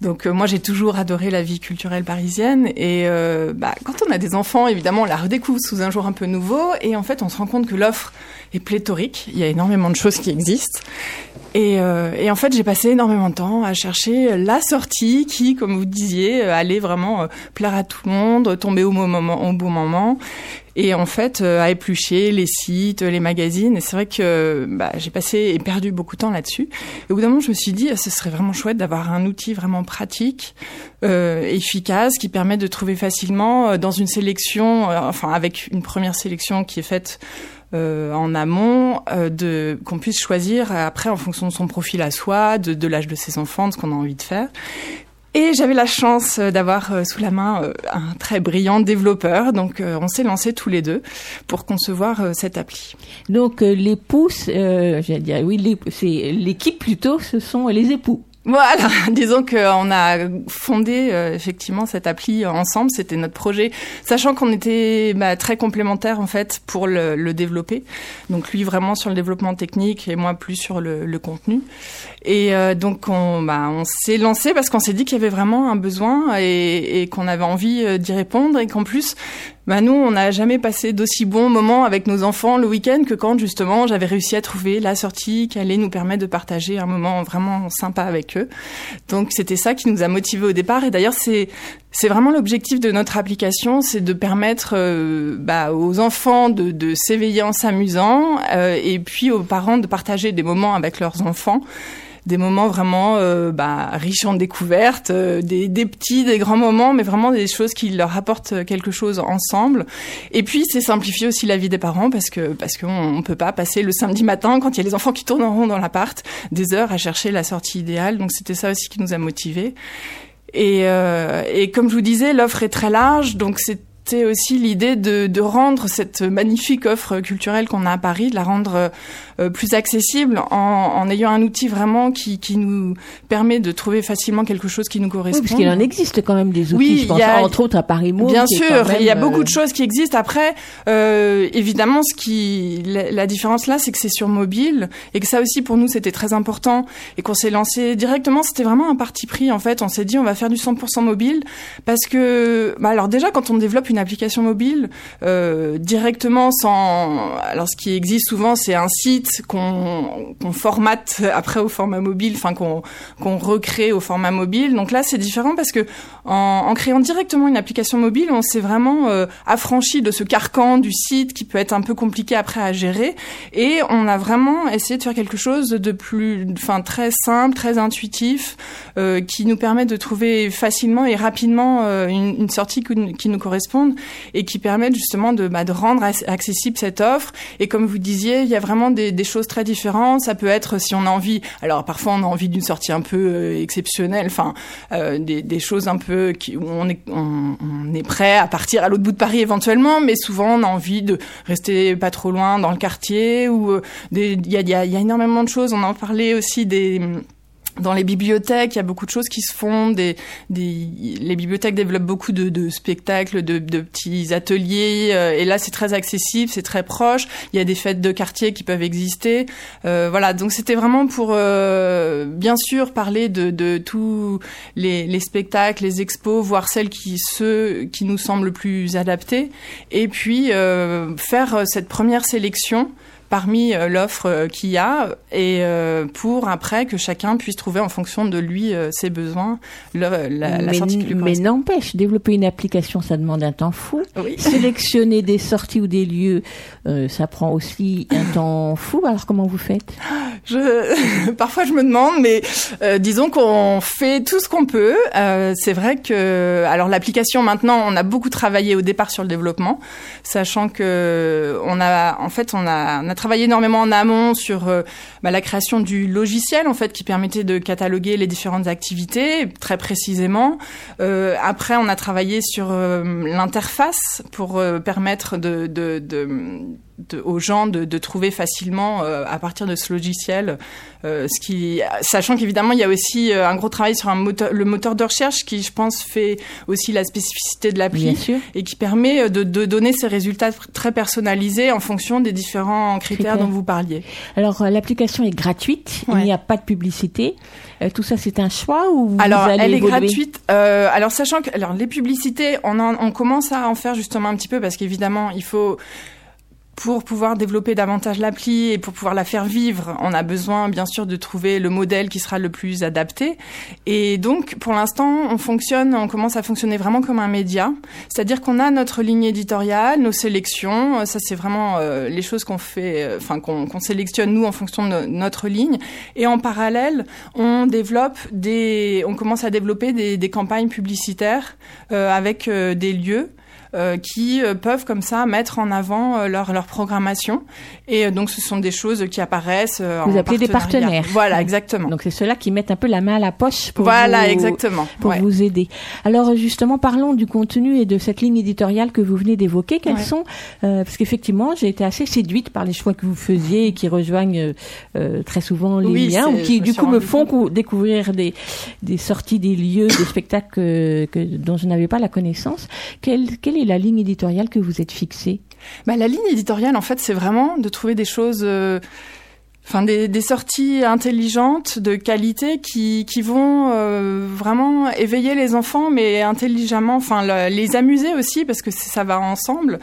Donc euh, moi j'ai toujours adoré la vie culturelle parisienne et euh, bah, quand on a des enfants évidemment on la redécouvre sous un jour un peu nouveau et en fait on se rend compte que l'offre est pléthorique, il y a énormément de choses qui existent et, euh, et en fait j'ai passé énormément de temps à chercher la sortie qui comme vous disiez allait vraiment plaire à tout le monde, tomber au, moment, au bon moment et en fait euh, à éplucher les sites, les magazines. Et c'est vrai que bah, j'ai passé et perdu beaucoup de temps là-dessus. Et au bout d'un moment, je me suis dit, ce serait vraiment chouette d'avoir un outil vraiment pratique, euh, efficace, qui permet de trouver facilement euh, dans une sélection, euh, enfin avec une première sélection qui est faite. Euh, en amont, euh, de qu'on puisse choisir après en fonction de son profil à soi, de, de l'âge de ses enfants, de ce qu'on a envie de faire. Et j'avais la chance euh, d'avoir euh, sous la main euh, un très brillant développeur, donc on s'est lancés tous les deux pour concevoir cette appli. Donc les pouces, euh, j'allais dire oui, c'est l'équipe plutôt, ce sont les époux. Voilà, disons qu'on a fondé euh, effectivement cette appli ensemble, c'était notre projet, sachant qu'on était bah, très complémentaires en fait pour le, le développer. Donc lui vraiment sur le développement technique et moi plus sur le, le contenu. Et euh, donc on, bah, on s'est lancé parce qu'on s'est dit qu'il y avait vraiment un besoin et, et qu'on avait envie euh, d'y répondre et qu'en plus bah nous, on n'a jamais passé d'aussi bons moments avec nos enfants le week-end que quand justement j'avais réussi à trouver la sortie qui allait nous permettre de partager un moment vraiment sympa avec eux. Donc c'était ça qui nous a motivés au départ. Et d'ailleurs, c'est c'est vraiment l'objectif de notre application, c'est de permettre euh, bah, aux enfants de, de s'éveiller en s'amusant euh, et puis aux parents de partager des moments avec leurs enfants des moments vraiment euh, bah, riches en découvertes, euh, des, des petits, des grands moments, mais vraiment des choses qui leur apportent quelque chose ensemble. Et puis c'est simplifier aussi la vie des parents parce que parce qu'on on peut pas passer le samedi matin quand il y a les enfants qui tournent en rond dans l'appart des heures à chercher la sortie idéale. Donc c'était ça aussi qui nous a motivés. Et, euh, et comme je vous disais, l'offre est très large, donc c'est c'était aussi l'idée de, de rendre cette magnifique offre culturelle qu'on a à Paris, de la rendre euh, plus accessible en, en ayant un outil vraiment qui, qui nous permet de trouver facilement quelque chose qui nous Oui, correspond. parce qu'il en existe quand même des outils, Oui, je pense, il y a- entre autres à Paris Mode. Bien sûr, il y a beaucoup euh, de choses qui existent. Après, euh, évidemment, ce qui, la, la différence là, c'est que c'est sur mobile et que ça aussi pour nous c'était très important et qu'on s'est lancé directement. C'était vraiment un parti pris en fait. On s'est dit on va faire du 100% mobile parce que, bah, alors déjà quand on développe une application mobile euh, directement sans, alors ce qui existe souvent c'est un site qu'on qu'on formate après au format mobile, enfin qu'on recrée au format mobile. Donc là c'est différent parce que en, créant directement une application mobile, on s'est vraiment euh, affranchi de ce carcan du site qui peut être un peu compliqué après à gérer et on a vraiment essayé de faire quelque chose de plus, enfin très simple, très intuitif, euh, qui nous permet de trouver facilement et rapidement euh, une, sortie qui, nous corresponde et qui permet justement de, bah, rendre ac- accessible cette offre. Et comme vous disiez, il y a vraiment des, des choses très différentes. Ça peut être si on a envie, alors parfois on a envie d'une sortie un peu euh, exceptionnelle, enfin euh, des, choses un peu qui, où on est, prêt à partir à l'autre bout de Paris éventuellement, mais souvent on a envie de rester pas trop loin dans le quartier ou euh, il y y a énormément de choses. On en parlait aussi des dans les bibliothèques, il y a beaucoup de choses qui se font. Des, des, les bibliothèques développent beaucoup de, de spectacles, de, de petits ateliers. euh, et là, c'est très accessible, c'est très proche. Il y a des fêtes de quartier qui peuvent exister. Euh, voilà, donc c'était vraiment pour, euh, bien sûr, parler de, de tous les, les spectacles, les expos, voir celles qui ceux qui nous semblent le plus adaptés. Et puis euh, faire cette première sélection parmi euh, l'offre euh, qu'il y a et euh, pour après que chacun puisse trouver en fonction de lui ses besoins la, la mais sortie qui lui mais n'empêche, développer une application, ça demande un temps fou. Sélectionner des sorties ou des lieux, euh, ça prend aussi un temps fou. Alors comment vous faites? Je, parfois je me demande, mais euh, disons qu'on fait tout ce qu'on peut. Euh, c'est vrai que, alors l'application maintenant, on a beaucoup travaillé au départ sur le développement, sachant que on a, en fait, on a, on a travaillé énormément en amont sur euh, bah, la création du logiciel en fait qui permettait de cataloguer les différentes activités très précisément. Euh, après, on a travaillé sur euh, l'interface pour euh, permettre de, de, de de- aux gens de, de trouver facilement euh, à partir de ce logiciel, euh, ce qui, sachant qu'évidemment il y a aussi euh, un gros travail sur un moteur, le moteur de recherche qui, je pense, fait aussi la spécificité de l'appli et qui permet euh, de, de donner ces résultats tr- très personnalisés en fonction des différents critères, Critères. dont vous parliez. Alors euh, l'application est gratuite, il n'y a pas de publicité. Euh, tout ça, c'est un choix ou vous Alors, allez elle est gratuite. Euh, alors, sachant que alors les publicités, on, en- on commence à en faire justement un petit peu parce qu'évidemment, il faut pour pouvoir développer davantage l'appli et pour pouvoir la faire vivre, on a besoin bien sûr de trouver le modèle qui sera le plus adapté. Et donc, pour l'instant, on fonctionne, on commence à fonctionner vraiment comme un média, c'est-à-dire qu'on a notre ligne éditoriale, nos sélections. Ça, c'est vraiment euh, les choses qu'on fait, euh, enfin qu'on sélectionne nous en fonction de no- notre ligne. Et en parallèle, on développe des, on commence à développer des, des campagnes publicitaires euh, avec euh, des lieux. Euh, qui euh, peuvent comme ça mettre en avant euh, leur, leur programmation. Et donc ce sont des choses qui apparaissent. Vous en appelez des partenaires. Voilà, exactement. Donc c'est ceux-là qui mettent un peu la main à la poche pour Voilà, vous, exactement. pour Ouais. vous aider. Alors justement, parlons du contenu et de cette ligne éditoriale que vous venez d'évoquer. Quels Ouais. sont euh, Parce qu'effectivement, j'ai été assez séduite par les choix que vous faisiez et qui rejoignent euh, très souvent les Oui, c'est- ou qui du coup me font cou- découvrir des, des sorties, des lieux, des spectacles que, que- dont je n'avais pas la connaissance. La ligne éditoriale que vous êtes fixée Bah, la ligne éditoriale, en fait, c'est vraiment de trouver des choses, euh, enfin des, sorties intelligentes, de qualité, qui, qui vont euh, vraiment éveiller les enfants, mais intelligemment, enfin le- les amuser aussi, parce que ça va ensemble,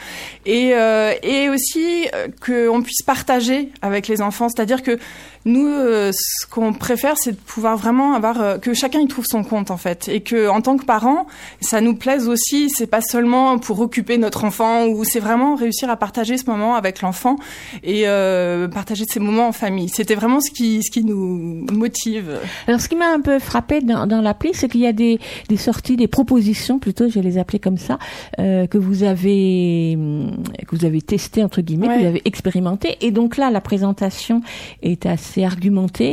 et, euh, et aussi qu'on puisse partager avec les enfants, c'est-à-dire que nous, euh, ce qu'on préfère, c'est de pouvoir vraiment avoir euh, que chacun y trouve son compte en fait, et que en tant que parent, ça nous plaise aussi. C'est pas seulement pour occuper notre enfant, ou c'est vraiment réussir à partager ce moment avec l'enfant et euh, partager ces moments en famille. C'était vraiment ce qui ce qui nous motive. Alors, ce qui m'a un peu frappé dans, dans l'appli, c'est qu'il y a des, des sorties, des propositions, plutôt, je vais les appeler comme ça, euh, que vous avez que vous avez testé entre guillemets, que vous avez expérimenté. Et donc là, la présentation est assez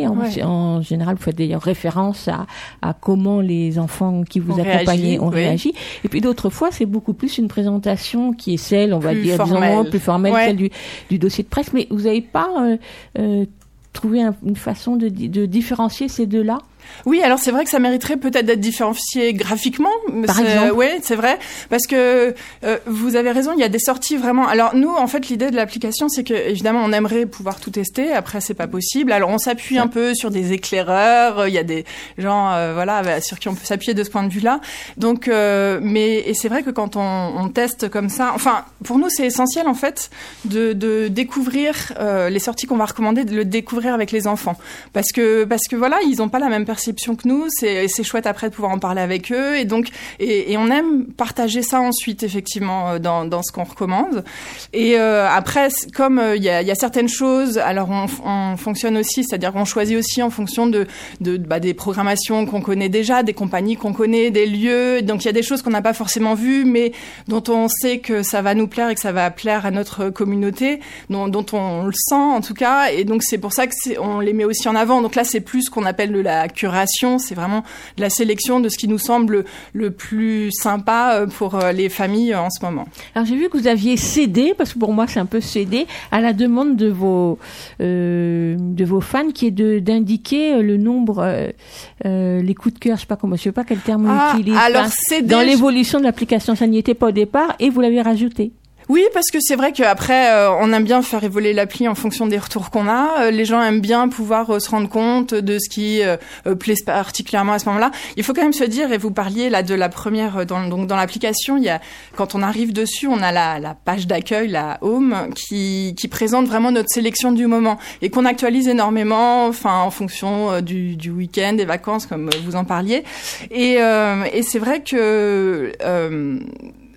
En, Ouais. en général, vous faites d'ailleurs référence à, à comment les enfants qui vous accompagnaient ont oui. réagi. Et puis d'autres fois, c'est beaucoup plus une présentation qui est celle, on va Plus dire, disons, formelle. plus formelle, Ouais. celle du, du dossier de presse. Mais vous n'avez pas euh, euh, trouvé un- une façon de différencier ces deux-là? Oui, alors c'est vrai que ça mériterait peut-être d'être différencié graphiquement. Par exemple Oui, c'est vrai, parce que euh, vous avez raison, il y a des sorties vraiment. Alors nous, en fait, l'idée de l'application, c'est que évidemment, on aimerait pouvoir tout tester. Après, c'est pas possible. Alors on s'appuie un peu sur des éclaireurs. Il y a des gens, euh, voilà, sur qui on peut s'appuyer de ce point de vue-là. Donc, euh, mais et c'est vrai que quand on, on teste comme ça, enfin, pour nous, c'est essentiel en fait de, de découvrir les sorties qu'on va recommander, de le découvrir avec les enfants, parce que parce que voilà, ils n'ont pas la même que nous. C'est chouette après de pouvoir en parler avec eux, et donc et, on aime partager ça ensuite effectivement euh, dans ce qu'on recommande. Et euh, après, comme euh, il y, a, certaines choses, alors on, on fonctionne aussi, c'est-à-dire qu'on choisit aussi en fonction de, de bah, des programmations qu'on connaît déjà, des compagnies qu'on connaît, des lieux. Donc il y a des choses qu'on n'a pas forcément vues, mais dont on sait que ça va nous plaire et que ça va plaire à notre communauté, dont, on le sent en tout cas. Et donc c'est pour ça que on les met aussi en avant. Donc là, c'est plus ce qu'on appelle de la curation, c'est vraiment de la sélection de ce qui nous semble le plus sympa euh, pour euh, les familles euh, en ce moment. Alors j'ai vu que vous aviez cédé, parce que pour moi c'est un peu cédé, à la demande de vos euh, de vos fans, qui est de d'indiquer le nombre, euh, les coups de cœur, je sais pas comment, je sais pas quel terme on Ah, utilise. alors, hein, cédé, dans l'évolution de l'application, ça n'y était pas au départ, et vous l'avez rajouté. Oui, parce que c'est vrai qu'après, euh, on aime bien faire évoluer l'appli en fonction des retours qu'on a. Euh, les gens aiment bien pouvoir euh, se rendre compte de ce qui euh, euh, plaît particulièrement à ce moment-là. Il faut quand même se dire, et vous parliez là de la première, dans, donc dans l'application, il y a quand on arrive dessus, on a la, la page d'accueil, la home, qui, qui présente vraiment notre sélection du moment et qu'on actualise énormément, enfin en fonction du, du week-end, des vacances, comme vous en parliez. Et, et c'est vrai que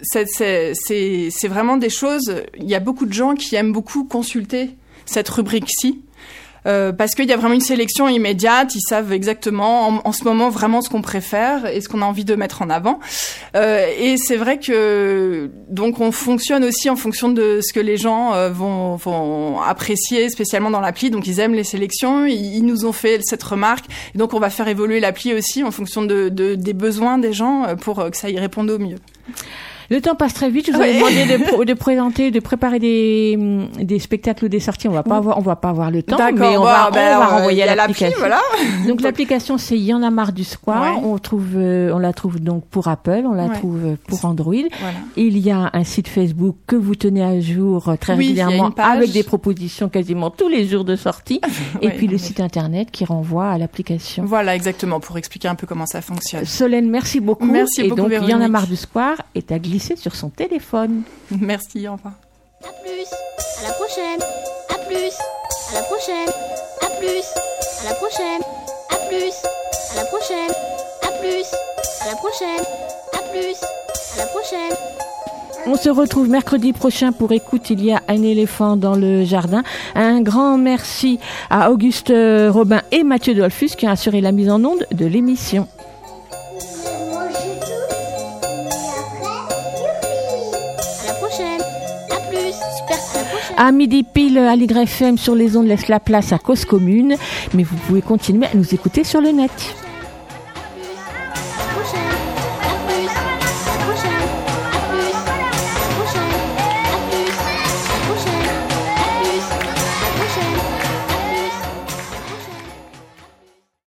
c'est- vraiment des choses. Il y a beaucoup de gens qui aiment beaucoup consulter cette rubrique-ci. euh, parce qu'il y a vraiment une sélection immédiate, ils savent exactement en, ce moment vraiment ce qu'on préfère et ce qu'on a envie de mettre en avant. Euh, et c'est vrai que donc on fonctionne aussi en fonction de ce que les gens euh, vont, vont apprécier, spécialement dans l'appli. Donc ils aiment les sélections, ils, ils nous ont fait cette remarque, et donc on va faire évoluer l'appli aussi en fonction de, de- des besoins des gens euh, pour euh, que ça y réponde au mieux. Le temps passe très vite. Je vous avais demandé de, de présenter, de préparer des, hum, des spectacles ou des sorties. On va pas avoir, on va pas avoir le temps, mais on va, ben, on va euh, renvoyer à l'application. voilà. Donc l'application, c'est Y en a marre du square. Ouais. On trouve, euh, on la trouve donc pour Apple, on la Ouais. trouve pour Android. Voilà. Il y a un site Facebook que vous tenez à jour euh, très Oui, régulièrement avec des propositions quasiment tous les jours de sortie. Et Ouais, puis le site internet qui renvoie à l'application. Voilà, exactement, pour expliquer un peu comment ça fonctionne. Solène, merci beaucoup. Merci Et beaucoup, donc, Y en a marre du square est à glisser sur son téléphone. Merci, au revoir. À plus, à la prochaine. À plus, à la prochaine. À plus, à la prochaine. À plus, à la prochaine. À plus, à la prochaine. À plus, à la prochaine. On se retrouve mercredi prochain pour écoute. Il y a un éléphant dans le jardin. Un grand merci à Auguste euh, Robin et Mathieu Dolphus qui ont assuré la mise en onde de l'émission. À midi pile, à l'YFM sur les ondes laisse la place à cause commune, mais vous pouvez continuer à nous écouter sur le net.